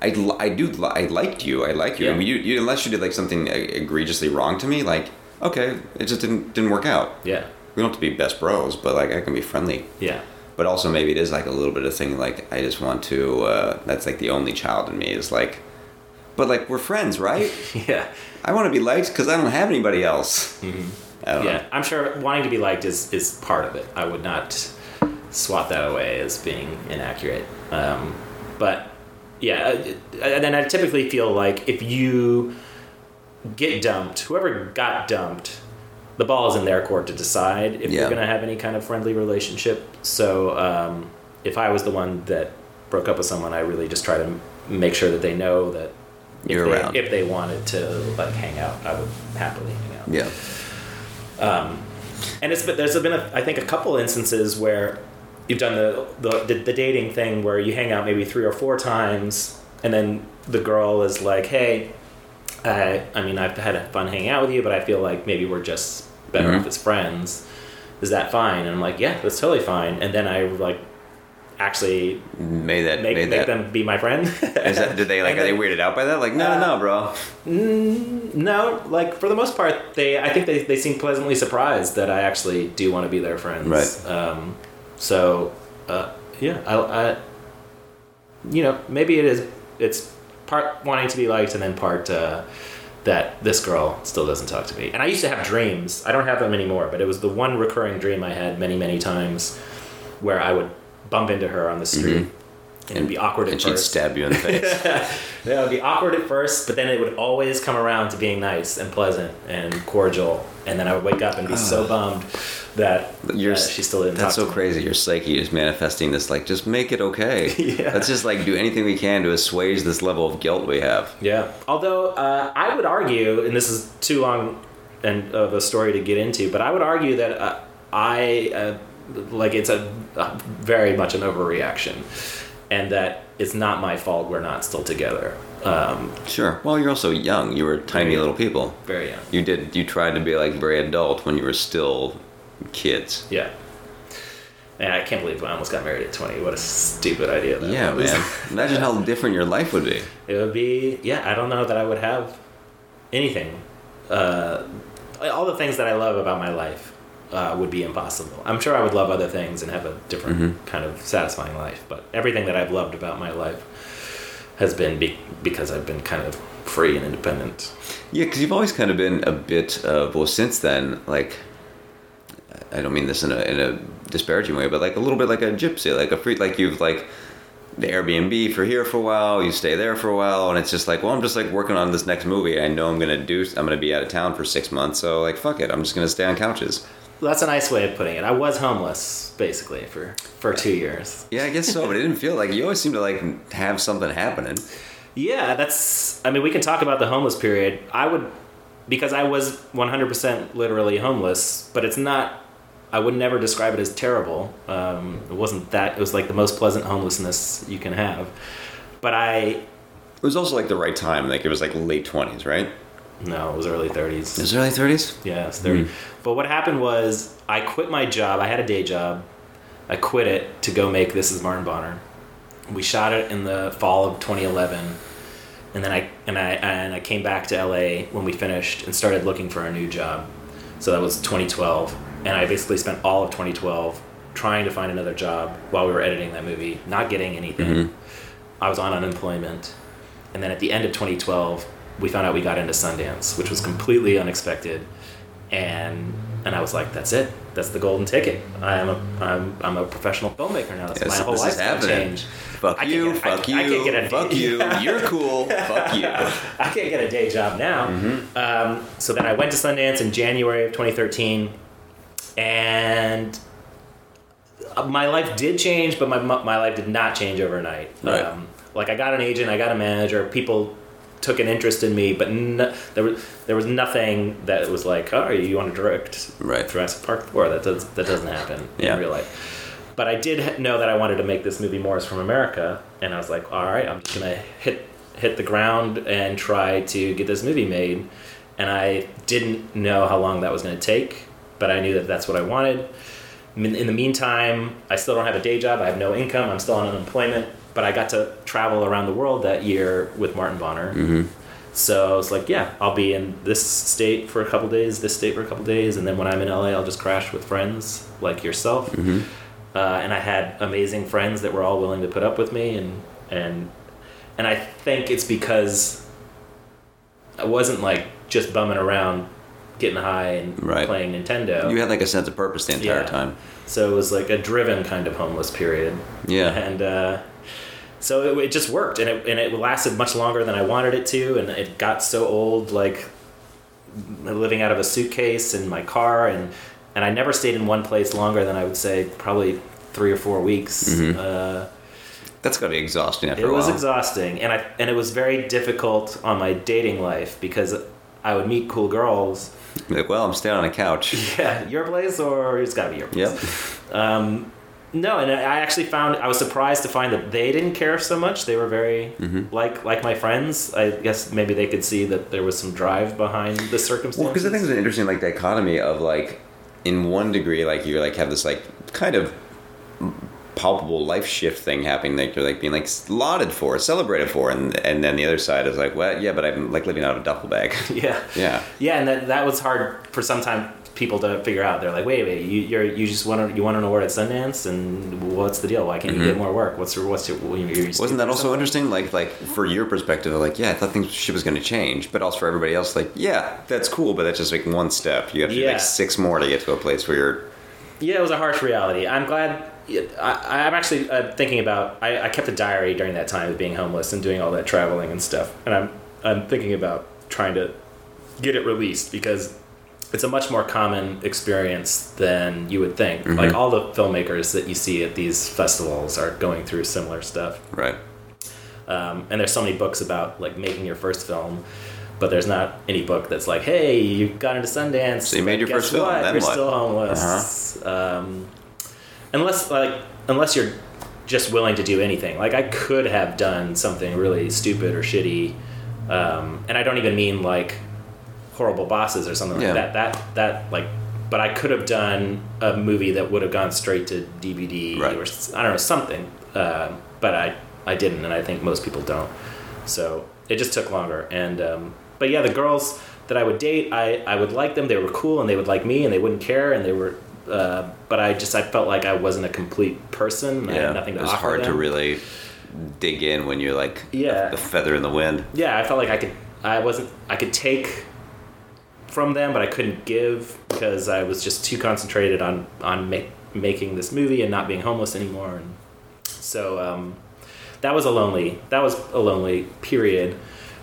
I, I do I liked you. I like you. Yeah. I mean, you, you unless you did like something egregiously wrong to me, like okay, it just didn't didn't work out. yeah, We don't have to be best bros, but like I can be friendly. yeah, But also maybe it is like a little bit of thing like I just want to. Uh, that's like the only child in me is like, but like we're friends, right? yeah, I want to be liked because I don't have anybody else. Mm-hmm. yeah. know. I'm sure wanting to be liked is is part of it. I would not swat that away as being inaccurate. Um, but yeah, uh, and then I typically feel like if you get dumped, whoever got dumped, the ball is in their court to decide if Yeah. you're going to have any kind of friendly relationship. So um, if I was the one that broke up with someone, I really just try to make sure that they know that if You're they, around. if they wanted to like hang out, I would happily hang out. Yeah. Um, and it's but there's been a, I think a couple instances where you've done the, the the the dating thing where you hang out maybe three or four times, and then the girl is like, "Hey, I I mean I've had fun hanging out with you, but I feel like maybe we're just better Mhm. off as friends. Is that fine?" And I'm like, "Yeah, that's totally fine." And then I like actually Made that. make made make that. them be my friend. Is that, did they like? And Are they weirded out by that? Like, no, Uh, no, bro. Mm, no, like for the most part, they I think they, they seem pleasantly surprised that I actually do want to be their friends. Right. Um, so, uh, yeah, I, I, you know, maybe it is. It's part wanting to be liked, and then part uh, that this girl still doesn't talk to me. And I used to have dreams. I don't have them anymore, but it was the one recurring dream I had many, many times, where I would bump into her on the street. And it'd be awkward at Mm-hmm. And she'd first. stab you in the face. Yeah, it would be awkward at first, but then it would always come around to being nice and pleasant and cordial. And then I would wake up and be so bummed that You're, uh, she still didn't That's so crazy. Your psyche is manifesting this. Like, just make it okay. Yeah. Let's just like do anything we can to assuage this level of guilt we have. Yeah. Although uh, I would argue, and this is too long and of a story to get into, but I would argue that uh, I uh, like it's a, a very much an overreaction, and that it's not my fault we're not still together. Um, Sure. Well, you're also young. You were tiny little people. very young. You did. You tried to be like very adult when you were still kids. Yeah. Man, I can't believe I almost got married at 20. What a stupid idea that Yeah, was. man. Imagine how different your life would be. It would be, yeah, I don't know that I would have anything. Uh, all the things that I love about my life uh, would be impossible. I'm sure I would love other things and have a different Mhm. kind of satisfying life, but everything that I've loved about my life has been be- because I've been kind of free and independent. Yeah, because you've always kind of been a bit of well, since then, like I don't mean this in a in a disparaging way, but like a little bit like a gypsy, like a free, like you've like the Airbnb for here for a while, you stay there for a while, and it's just like, well, I'm just like working on this next movie. I know I'm gonna do, I'm gonna be out of town for six months, so like fuck it, I'm just gonna stay on couches. That's a nice way of putting it. I was homeless basically for for two years. Yeah, I guess so, but it didn't feel like you always seem to like have something happening. Yeah, that's. I mean, we can talk about the homeless period. I would, because I was 100% literally homeless, but it's not I would never describe it as terrible. Um, it wasn't that. It was like the most pleasant homelessness you can have. But I It was also like the right time. Like it was like late twenties, right? no, it was early thirties. It was early thirties. Yeah, it's 30. But what happened was I quit my job. I had a day job. I quit it to go make This Is Martin Bonner. We shot it in the fall of 2011. And then I and I and I came back to LA when we finished and started looking for a new job. So that was 2012. And I basically spent all of 2012 trying to find another job while we were editing that movie, not getting anything. I was on unemployment. And then at the end of 2012, we found out we got into Sundance, which was completely unexpected. And and I was like, that's it. That's the golden ticket. I am a I'm, I'm a professional filmmaker now. That's Yes, my whole this is life's gonna happening. change. Fuck you, get- I- fuck I you, can't get a- fuck you. You're cool. fuck you. I can't get a day job now. Mm-hmm. Um, so then I went to Sundance in January of 2013, and uh, my life did change, but my my life did not change overnight. Right. Um, like I got an agent, I got a manager, people took an interest in me, but no, there was there was nothing that was like, oh, you want to direct Right. Jurassic Park 4? That does that doesn't happen Yeah. in real life. But I did know that I wanted to make this movie Morris from America, and I was like, all right, I'm just gonna hit hit the ground and try to get this movie made. And I didn't know how long that was gonna take, but I knew that that's what I wanted. In the meantime, I still don't have a day job. I have no income. I'm still on unemployment. But I got to travel around the world that year with Martin Bonner. So I was like, yeah, I'll be in this state for a couple days, this state for a couple days, and then when I'm in LA, I'll just crash with friends like yourself. Uh, and I had amazing friends that were all willing to put up with me, and and and I think it's because I wasn't like just bumming around, getting high and Right. playing Nintendo. You had like a sense of purpose the entire Yeah. time. So it was like a driven kind of homeless period. Yeah. And uh, so it, it just worked, and it, and it lasted much longer than I wanted it to, and it got so old, like living out of a suitcase in my car, and and I never stayed in one place longer than I would say probably three or four weeks. Mm-hmm. Uh, That's got to be exhausting after it a was while. exhausting, and I and it was very difficult on my dating life because I would meet cool girls. Like, well, I'm staying on a couch. Yeah, your place or it's got to be your place. Yep. Um, no, and I actually found I was surprised to find that they didn't care so much. They were very Mm-hmm. like like my friends. I guess maybe they could see that there was some drive behind the circumstances. Well, because I think it's an interesting like dichotomy of like, in one degree, like you like have this like kind of palpable life shift thing happening that you're like being like lauded for, celebrated for, and and then the other side is like, well, yeah, but I'm like living out of a duffel bag. yeah, yeah. yeah, and that that was hard for some time people to figure out. They're like, wait, wait, you you're, you just want to you want an award at Sundance, and what's the deal? Why can't you get more work? What's your what's your you- you're Mm-hmm. Wasn't that also interesting? Like, like for your perspective, like, yeah, I thought things shit was going to change, but also for everybody else, like, yeah, that's cool, but that's just like one step. You have to do Yeah. like six more to get to a place where you're. Yeah, it was a harsh reality. I'm glad. I, I'm actually uh, thinking about. I, I kept a diary during that time of being homeless and doing all that traveling and stuff, and I'm I'm thinking about trying to get it released because it's a much more common experience than you would think. Like all the filmmakers that you see at these festivals are going through similar stuff, Right. um, and there's so many books about like making your first film. But there's not any book that's like, "Hey, you got into Sundance. So you made your first film, then You're what?" still homeless." Um, unless like unless you're just willing to do anything like i could have done something really stupid or shitty um, and i don't even mean like horrible bosses or something Yeah. like that that that like but i could have done a movie that would have gone straight to dvd Right. or i don't know something um, but i i didn't and i think most people don't so it just took longer and um, but yeah the girls that i would date i i would like them they were cool and they would like me and they wouldn't care and they were uh, but I just I felt like I wasn't a complete person. and I Yeah. had nothing to it was offer hard to really dig in when you're like Yeah. the feather in the wind. Yeah, I felt like I could. I wasn't. I could take from them, but I couldn't give because I was just too concentrated on on make, making this movie and not being homeless anymore. And so um, that was a lonely. That was a lonely period,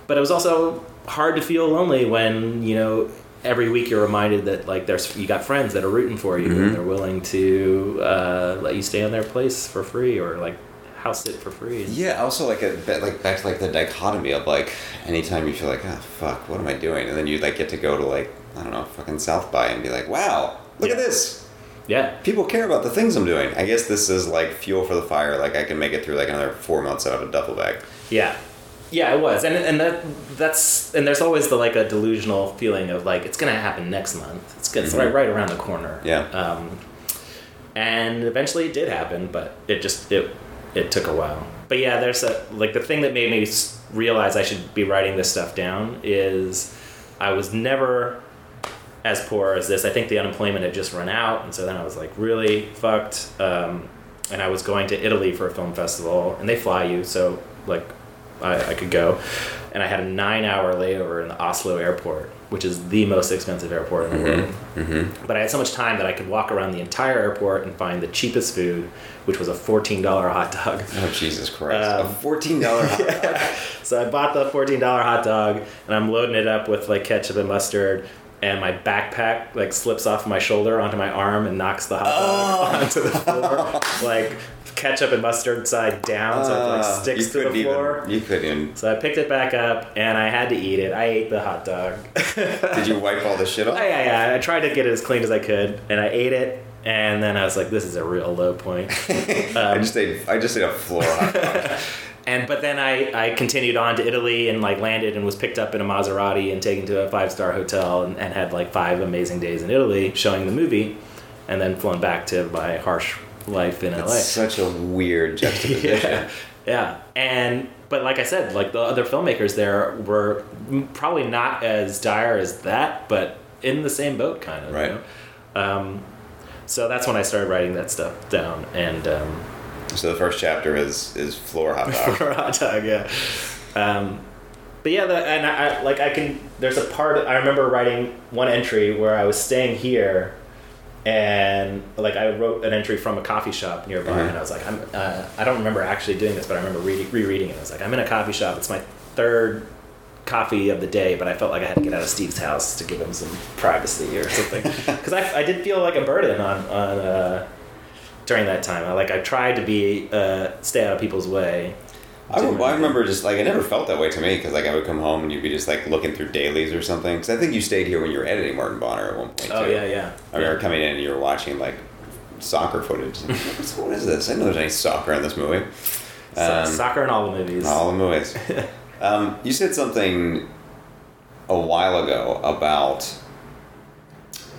but it was also hard to feel lonely when you know every week you're reminded that like there's you got friends that are rooting for you and they're willing to uh, let you stay in their place for free or like house sit for free. Yeah, also like a like back to like the dichotomy of like anytime you feel like ah fuck what am I doing and then you like get to go to like I don't know fucking South by and be like wow look at this Yeah. People care about the things I'm doing. I guess this is like fuel for the fire. Like I can make it through like another four months out of a duffel bag. Yeah. Yeah, it was, and and that that's and there's always the like a delusional feeling of like it's gonna happen next month. It's, it's Mhm. right right around the corner. Yeah. Um, and eventually it did happen, but it just it it took a while. But yeah, there's a like the thing that made me realize I should be writing this stuff down is I was never as poor as this. I think the unemployment had just run out, and so then I was like really fucked. Um, and I was going to Italy for a film festival, and they fly you, so like I, I could go. And I had a nine-hour layover in the Oslo airport, which is the most expensive airport in the world. Mm-hmm. But I had so much time that I could walk around the entire airport and find the cheapest food, which was a fourteen dollar hot dog. Oh Jesus Christ! Um, a fourteen dollar hot dog. So I bought the fourteen dollar hot dog, and I'm loading it up with like ketchup and mustard. And my backpack like slips off my shoulder onto my arm and knocks the hot dog Oh. onto the floor, like ketchup and mustard side down, so it like Ah, sticks to the couldn't floor. Even, you couldn't. So I picked it back up and I had to eat it. I ate the hot dog. Did you wipe all the shit off? Oh, yeah, yeah. I tried to get it as clean as I could, and I ate it. And then I was like, "This is a real low point." I just ate. I just ate a floor hot dog. And but then I, I continued on to Italy and like landed and was picked up in a Maserati and taken to a five star hotel and, and had like five amazing days in Italy showing the movie, and then flown back to my harsh life in LA. It's such a weird juxtaposition. yeah, yeah. And but like I said, like the other filmmakers there were probably not as dire as that, but in the same boat, kind of. Right. You know? um, so that's when I started writing that stuff down, and um, So the first chapter is is floor hot dog. a hot dog, yeah. Um, but yeah, the, and I, I like I can. There's a part I remember writing one entry where I was staying here, and like I wrote an entry from a coffee shop nearby, Mhm. and I was like, I'm. Uh, I don't remember actually doing this, but I remember reading, rereading it. I was like, I'm in a coffee shop. It's my third coffee of the day, but I felt like I had to get out of Steve's house to give him some privacy or something because I, I did feel like a burden on on. Uh, during that time, I like I tried to be uh, stay out of people's way. I, I remember just like it never felt that way to me because like I would come home and you'd be just like looking through dailies or something. Because I think you stayed here when you were editing Martin Bonner at one point. Oh too. yeah, yeah. I remember coming in and you were watching like soccer footage. What is this? I didn't know there's any soccer in this movie. Um, soccer in all the movies. All the movies. um, you said something a while ago about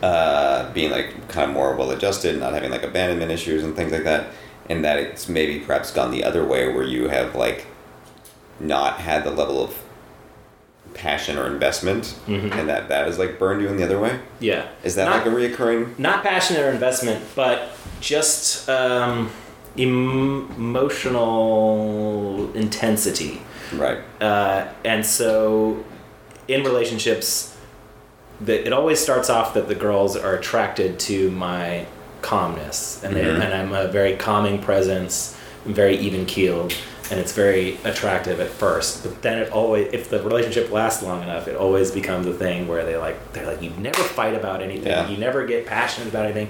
uh, being like kind of more well adjusted, not having like abandonment issues and things like that, and that it's maybe perhaps gone the other way where you have like not had the level of passion or investment, Mhm. and that that has like burned you in the other way. yeah. Is that not, like a reoccurring? not passion or investment, but just um, emotional intensity. Right. Uh, and so, in relationships, that it always starts off that the girls are attracted to my calmness, and Mhm. and I'm a very calming presence, I'm very even keeled, and it's very attractive at first. But then it always, if the relationship lasts long enough, it always becomes a thing where they like they're like you never fight about anything, Yeah. you never get passionate about anything.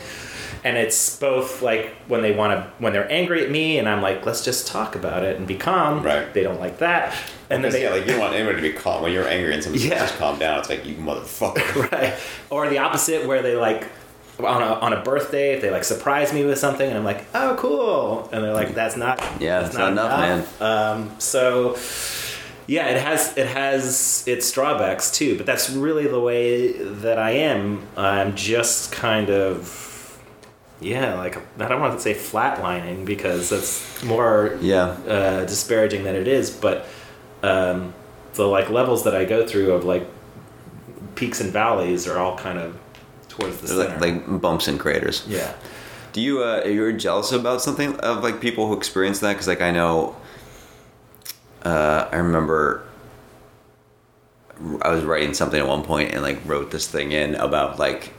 And it's both like when they want to, when they're angry at me, and I'm like, let's just talk about it and be calm. Right. They don't like that, and then they, yeah, like you don't want anyone to be calm when you're angry and someone Yeah. just calm down. It's like you motherfucker. right or the opposite where they like on a, on a birthday if they like surprise me with something and i'm like oh cool and they're like that's not Yeah, that's that's not enough, man. um, so yeah it has it has its drawbacks too but that's really the way that i am i'm just kind of yeah like i don't want to say flatlining because that's more Yeah. uh, disparaging than it is, but um, the like levels that I go through of like peaks and valleys are all kind of towards the They're center. like, like bumps and craters. yeah, Do you uh, are you jealous about something of like people who experience that? Because like I know, uh, I remember I was writing something at one point and like wrote this thing in about like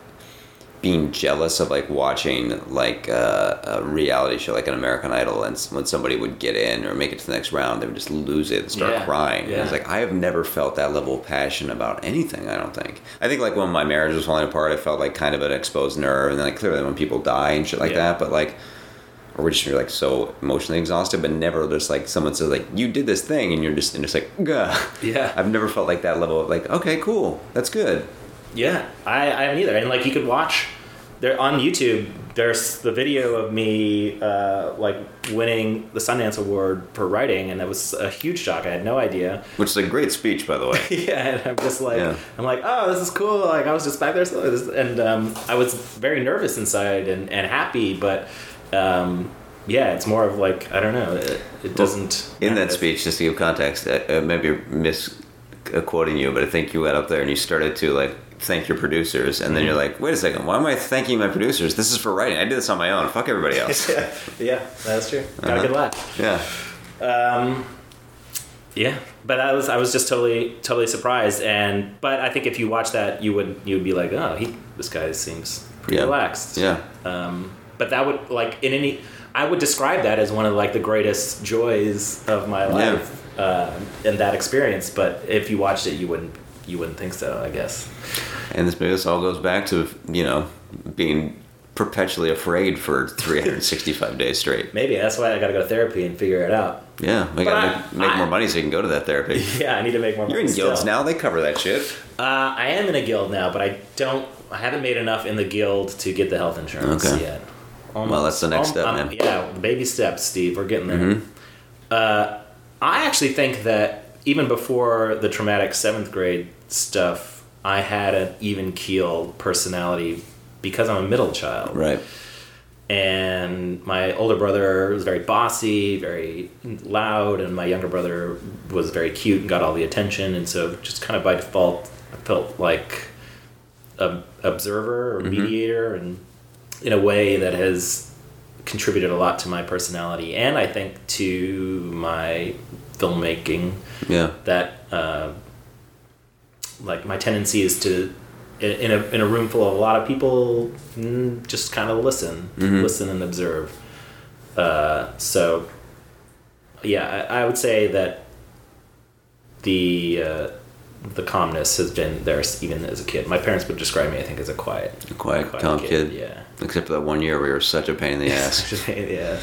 being jealous of like watching like uh, a reality show like an American Idol and when somebody would get in or make it to the next round they would just lose it and start Yeah, crying. And I was like I have never felt that level of passion about anything. I don't think. I think like when my marriage was falling apart, I felt like kind of an exposed nerve, and then like clearly when people die and shit like Yeah. that. But like, or we're just you're like so emotionally exhausted, but never just like someone says like you did this thing, and you're just and it's like Gah. Yeah. I've never felt like that level of like okay, cool, that's good. Yeah. I, I haven't either. And like you could watch there on YouTube. there's the video of me uh, like winning the Sundance Award for writing, and that was a huge shock. I had no idea. Which is a great speech, by the way. yeah, and I'm just like, Yeah. I'm like, oh, this is cool. Like I was just back there, and um, I was very nervous inside and, and happy, but um, yeah, it's more of like I don't know. It, it doesn't. In that speech, just to give context, uh, uh, maybe misquoting you, but I think you went up there and you started to like thank your producers, and then you're Mm-hmm. like, wait a second, why am I thanking my producers? This is for writing. I did this on my own. Fuck everybody else. yeah, yeah, that's true. Got Uh-huh. a good laugh. yeah. Um, yeah, but I was I was just totally totally surprised, and but I think if you watch that, you would you would be like, oh, he this guy seems pretty Yeah. relaxed. Yeah. Um, but that would like in any, I would describe that as one of like the greatest joys of my life, uh, in that experience. But if you watched it, you wouldn't you wouldn't think so. I guess. And this this all goes back to you know being perpetually afraid for 365 days straight. Maybe that's why I got to go to therapy and figure it out. Yeah, we gotta make, make I- more money so you can go to that therapy. Yeah, I need to make more. Money. You're in guilds still. now; they cover that shit. Uh, I am in a guild now, but I don't. I haven't made enough in the guild to get the health insurance Okay. yet. Well, that's the next step, man. Yeah, baby steps, Steve. We're getting there. Mhm. Uh, I actually think that even before the traumatic seventh grade stuff, I had an even keel personality because I'm a middle child Right. and my older brother was very bossy, very loud, and my younger brother was very cute and got all the attention. And so, just kind of by default, I felt like a observer or mm-hmm. mediator, and in a way that has contributed a lot to my personality, and I think to my filmmaking. Yeah. That uh, like my tendency is to in a, in a room full of a lot of people mm, just kind of listen Mhm. listen and observe uh, so yeah I, I would say that the uh, the calmness has been there even as a kid my parents would describe me i think as a quiet A quiet, calm kid. yeah Except for that one year where you were such a pain in the ass. yeah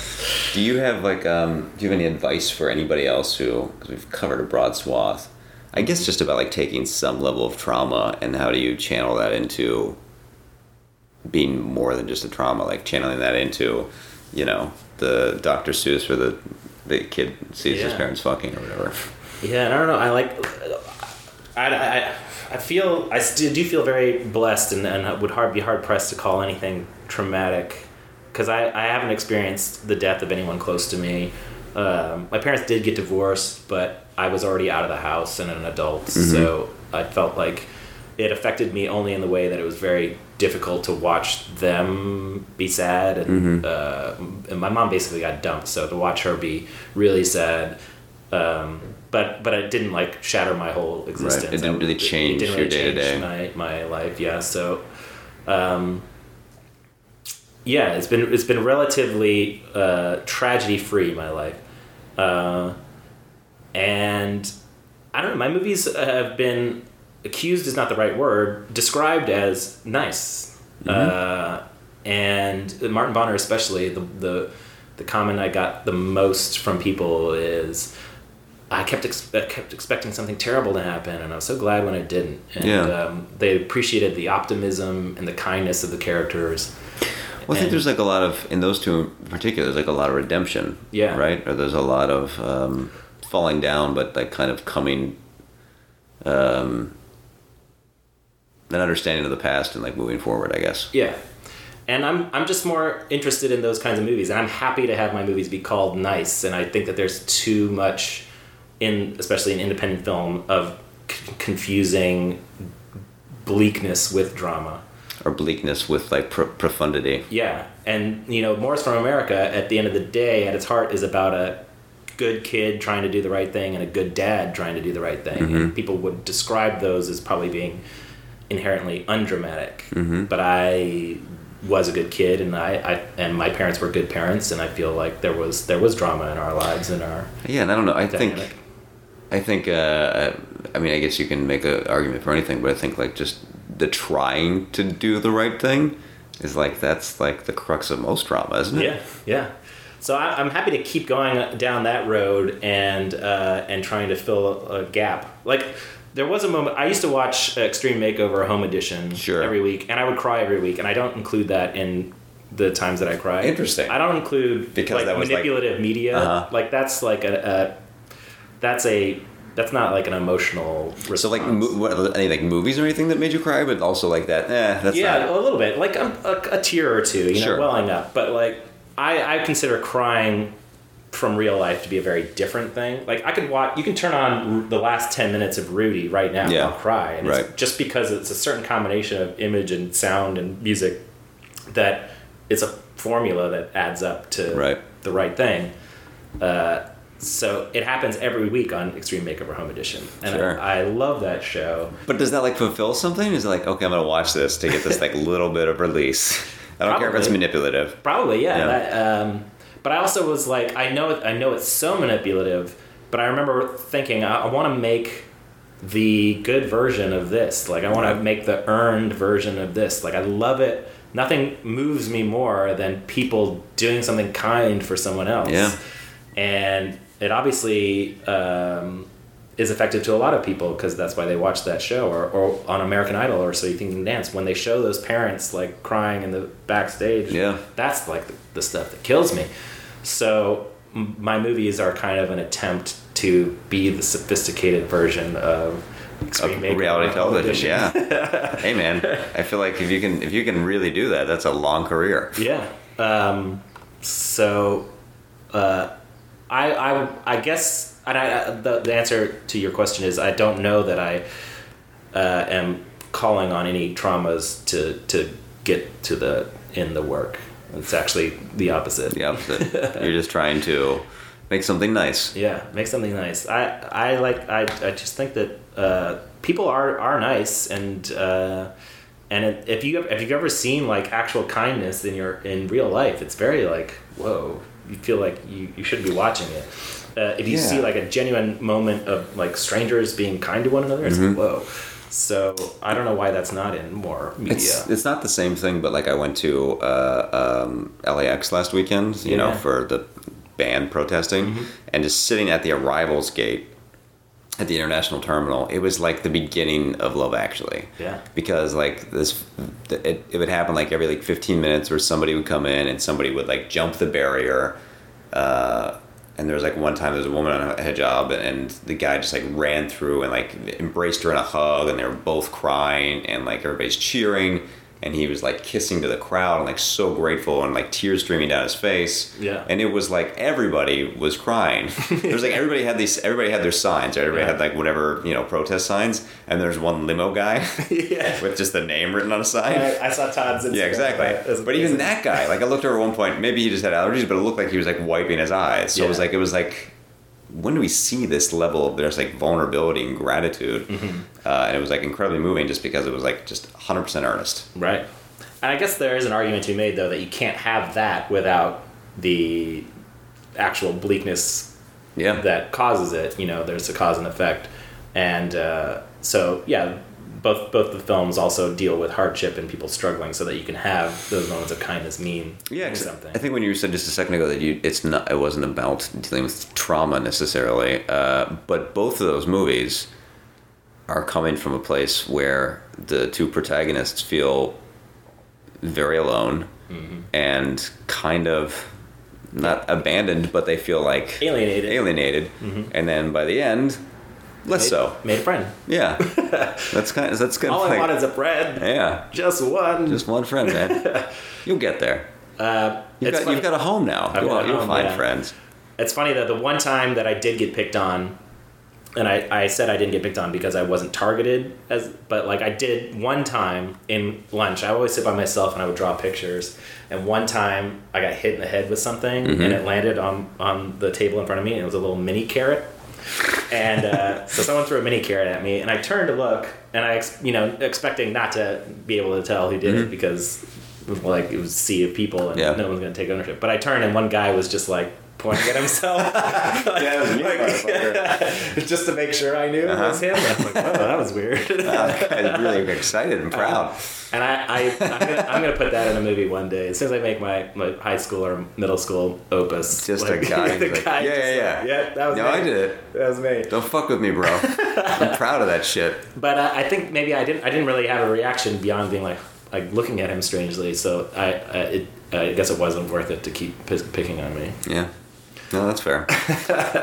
do you have like um? Do you have any advice for anybody else who? Because we've covered a broad swath. I guess just about like taking some level of trauma and how do you channel that into being more than just a trauma, like channeling that into, you know, the Dr. Seuss or the the kid sees his parents fucking or whatever. Yeah, I don't know. I like. I, I, I feel I still do feel very blessed, and, and would hard be hard pressed to call anything traumatic, because I, I haven't experienced the death of anyone close to me. Um, my parents did get divorced, but I was already out of the house and an adult, so I felt like it affected me only in the way that it was very difficult to watch them be sad, and, uh, and my mom basically got dumped, so to watch her be really sad. Um, but but it didn't like shatter my whole existence. Right. It didn't really change it didn't your really change day-to-day. My my life, yeah. So, um, yeah, it's been it's been relatively uh, tragedy free my life, uh, and I don't know. My movies have been accused is not the right word. Described as nice, uh, and Martin Bonner especially the the the comment I got the most from people is. I kept ex- I kept expecting something terrible to happen, and I was so glad when it didn't. And Yeah. um, they appreciated the optimism and the kindness of the characters. Well, I think there's like a lot of in those two in particular. There's like a lot of redemption. Yeah. Right. Or there's a lot of um, falling down, but like kind of coming, um, an understanding of the past and like moving forward. I guess. Yeah. And I'm I'm just more interested in those kinds of movies, and I'm happy to have my movies be called nice. And I think that there's too much in, especially in independent film, of c- confusing bleakness with drama. Or bleakness with like pro- profundity. Yeah, and you know, Morris from America, at the end of the day, at its heart, is about a good kid trying to do the right thing and a good dad trying to do the right thing. Mm-hmm. And people would describe those as probably being inherently undramatic. Mm-hmm. But I was a good kid, and I, I and my parents were good parents, and I feel like there was there was drama in our lives and our Yeah, and I don't know. I dynamic. think. I think. Uh, I mean, I guess you can make an argument for anything, but I think like just the trying to do the right thing is like that's like the crux of most drama, isn't it? Yeah, yeah. So I, I'm happy to keep going down that road and uh, and trying to fill a gap. Like there was a moment I used to watch Extreme Makeover Home Edition Sure. every week, and I would cry every week. And I don't include that in the times that I cry. Interesting. I don't include Because like that was, like- manipulative media. Uh-huh. Like that's like a, a that's a that's not like an emotional response. So like mo- what, any like movies or anything that made you cry, but also like that. Eh, that's yeah, not. a little bit, like a, a, a tear or two, you know, Sure. welling up. But like, I, I consider crying from real life to be a very different thing. Like, I could watch, you can turn on the last ten minutes of Rudy right now Yeah. and I'll cry, and Right. it's just because it's a certain combination of image and sound and music that it's a formula that adds up to Right. the right thing. Uh, so it happens every week on Extreme Makeover Home Edition, and Sure. I, I love that show. But does that like fulfill something? Is it like okay, I'm gonna watch this to get this like little bit of release? I don't care if it's manipulative. Probably, yeah. Yeah. That, um, but I also was like, I know, I know it's so manipulative, but I remember thinking, I, I want to make the good version of this. Like, I want to make the earned version of this. Like, I love it. Nothing moves me more than people doing something kind for someone else. Yeah. And it obviously um, is effective to a lot of people because that's why they watch that show or, or on American Idol or So You Think You Can Dance. When they show those parents like crying in the backstage, Yeah. that's like the, the stuff that kills me. So m- my movies are kind of an attempt to be the sophisticated version of Of reality television, yeah. hey man, I feel like if you can if you can really do that, that's a long career. Yeah. Um, so, uh, I, I, I guess, and I, I- the, the answer to your question is I don't know that I uh, am calling on any traumas to, to get to the in the work. It's actually the opposite. The opposite. You're just trying to make something nice. Yeah, make something nice. I, I like I, I just think that uh, people are, are nice and uh, and if you if you've ever seen like actual kindness in your in real life, it's very like whoa. You feel like you, you should be watching it. Uh, if you Yeah. see like a genuine moment of like strangers being kind to one another, it's Mm-hmm. like whoa. So I don't know why that's not in more media. It's it's not the same thing, but like I went to uh, um, LAX last weekend, you know, for the band protesting, and just sitting at the arrivals gate at the international terminal, it was like the beginning of Love Actually. Yeah. Because like this, it, it would happen like every like 15 minutes where somebody would come in and somebody would like jump the barrier. Uh, and there was like one time there was a woman on a hijab and the guy just like ran through and like embraced her in a hug and they were both crying and like everybody's cheering and he was like kissing to the crowd and like so grateful and like tears streaming down his face. Yeah. And it was like everybody was crying. There was like everybody had these everybody had their signs. Everybody Yeah. had like whatever, you know, protest signs and there's one limo guy yeah. with just the name written on a sign. I, I saw Todd's. Yeah, exactly. But even that guy, like I looked over at one point, maybe he just had allergies, but it looked like he was like wiping his eyes. So it was like it was like, when do we see this level of there's like vulnerability and gratitude? Mm-hmm. Uh, and it was like incredibly moving, just because it was like just 100 percent earnest. Right. And I guess there is an argument to be made, though, that you can't have that without the actual bleakness Yeah. that causes it. You know, there's a cause and effect. And uh, so, yeah, both both the films also deal with hardship and people struggling so that you can have those moments of kindness mean Yeah, something. I think when you said just a second ago that you, it's not, it wasn't about dealing with trauma necessarily, uh, but both of those movies are coming from a place where the two protagonists feel very alone Mm-hmm. and kind of not abandoned, but they feel like Alienated. alienated, Mm-hmm. and then by the end, less Made- so. Made a friend. Yeah, that's kind. Of, that's kind All of I want is a friend. yeah, Just one. just one friend, man. You'll get there. uh, You've got, you've got a home now. I've You'll, you'll home, find yeah. friends. It's funny that the one time that I did get picked on, and I, I said I didn't get picked on because I wasn't targeted as, but like I did one time in lunch. I always sit by myself and I would draw pictures. And one time I got hit in the head with something Mm-hmm. and it landed on on the table in front of me and it was a little mini carrot. And uh, so someone threw a mini carrot at me and I turned to look and I, ex- you know, expecting not to be able to tell who did it because like it was a sea of people and Mm-hmm. Yeah. no one's gonna take ownership. But I turned and one guy was just like pointing at himself. Yeah, it was you, motherfucker. just to make sure I knew it was uh-huh. him. I was like, oh, that was weird. Uh, that guy's really excited and uh, proud. and I, I I'm, gonna, I'm gonna put that in a movie one day. As soon as I make my, my high school or middle school opus, Just a guy the like, guy yeah, yeah, yeah. like, yeah, that was me. No, me. I did it. That was me. Don't fuck with me, bro. I'm proud of that shit. But uh, I think maybe I didn't I didn't really have a reaction beyond being like like looking at him strangely. So I, I it I guess it wasn't worth it to keep p- picking on me. Yeah. No, that's fair.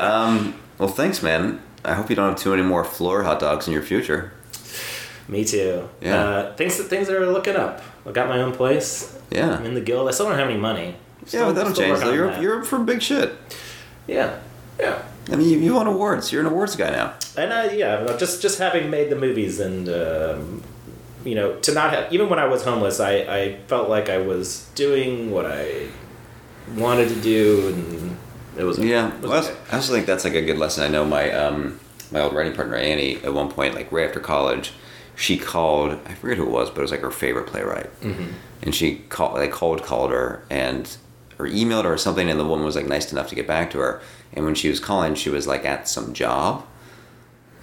um, well, thanks, man. I hope you don't have too many more floor hot dogs in your future. Me too. Yeah. Uh, things things are looking up. I got my own place. Yeah. I'm in the guild. I still don't have any money. yeah, Still- but that'll change. Though. You're that. you're up for big shit. yeah, yeah. I mean, you, you won awards. You're an awards guy now. And I, yeah, just just having made the movies and um, you know to not have even when I was homeless, I I felt like I was doing what I wanted to do, and it was Yeah, it was well, I also- okay. I also think that's like a good lesson. I know my um, my old writing partner Annie at one point, like right after college, she called. I forget who it was, but it was like her favorite playwright, Mm-hmm. and she called, like called called her and or emailed her or something, and the woman was like nice enough to get back to her. And when she was calling, she was like at some job.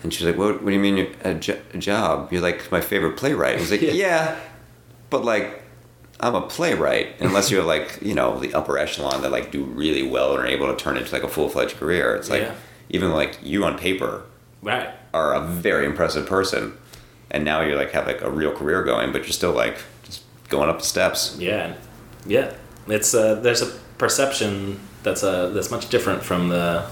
And she was like, "What? What do you mean a, jo- a job? You're like my favorite playwright." I was like, Yeah. "Yeah, but like I'm a playwright. Unless you're like, you know, the upper echelon that like do really well and are able to turn it into like a full fledged career. It's like Yeah. even like you on paper right. are a very impressive person, and now you're like have like a real career going, but you're still like just going up the steps. Yeah, yeah. It's uh, there's a perception that's uh, that's much different from the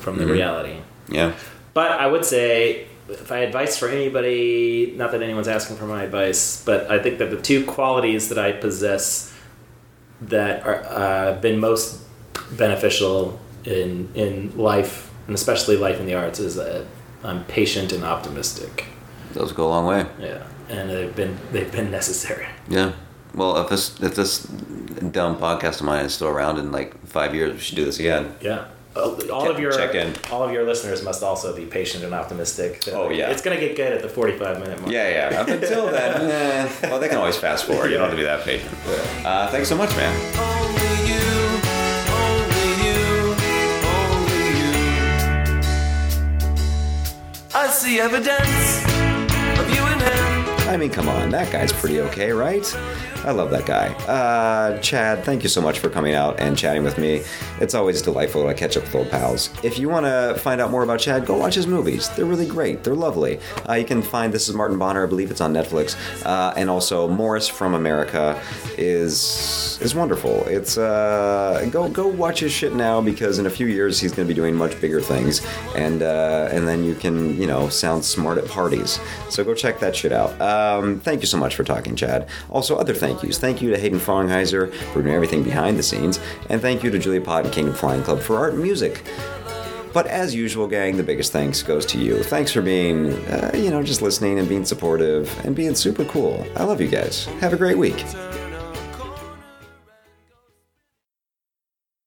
from the Mhm. reality. Yeah. But I would say, if I had advice for anybody, not that anyone's asking for my advice, but I think that the two qualities that I possess that are uh, been most beneficial in in life, and especially life in the arts, is that I'm patient and optimistic. Those go a long way. Yeah, and they've been they've been necessary. Yeah. Well, if this if this dumb podcast of mine is still around in like five years, we should do this again. Yeah. All all of your check in. all of your listeners must also be patient and optimistic. Oh, yeah. it's gonna get good at the forty-five minute mark. Yeah, yeah. Up until then, eh, well, they can always fast forward. You don't have to be that patient. Uh, thanks so much, man. Only you, only you, only you. I see evidence I mean, come on, that guy's pretty okay, right? I love that guy. Uh, Chad, thank you so much for coming out and chatting with me. It's always delightful to catch up with old pals. If you want to find out more about Chad, go watch his movies. They're really great. They're lovely. Uh, you can find This is Martin Bonner. I believe it's on Netflix. Uh, and also Morris from America is is wonderful. It's uh, go go watch his shit now because in a few years he's going to be doing much bigger things, and uh, and then you can you know sound smart at parties. So go check that shit out. Um, thank you so much for talking, Chad. Also, other thank yous. Thank you to Hayden Fongheiser for doing everything behind the scenes, and thank you to Julia Pott and Kingdom Flying Club for art and music. But as usual, gang, the biggest thanks goes to you. Thanks for being, uh, you know, just listening and being supportive and being super cool. I love you guys. Have a great week.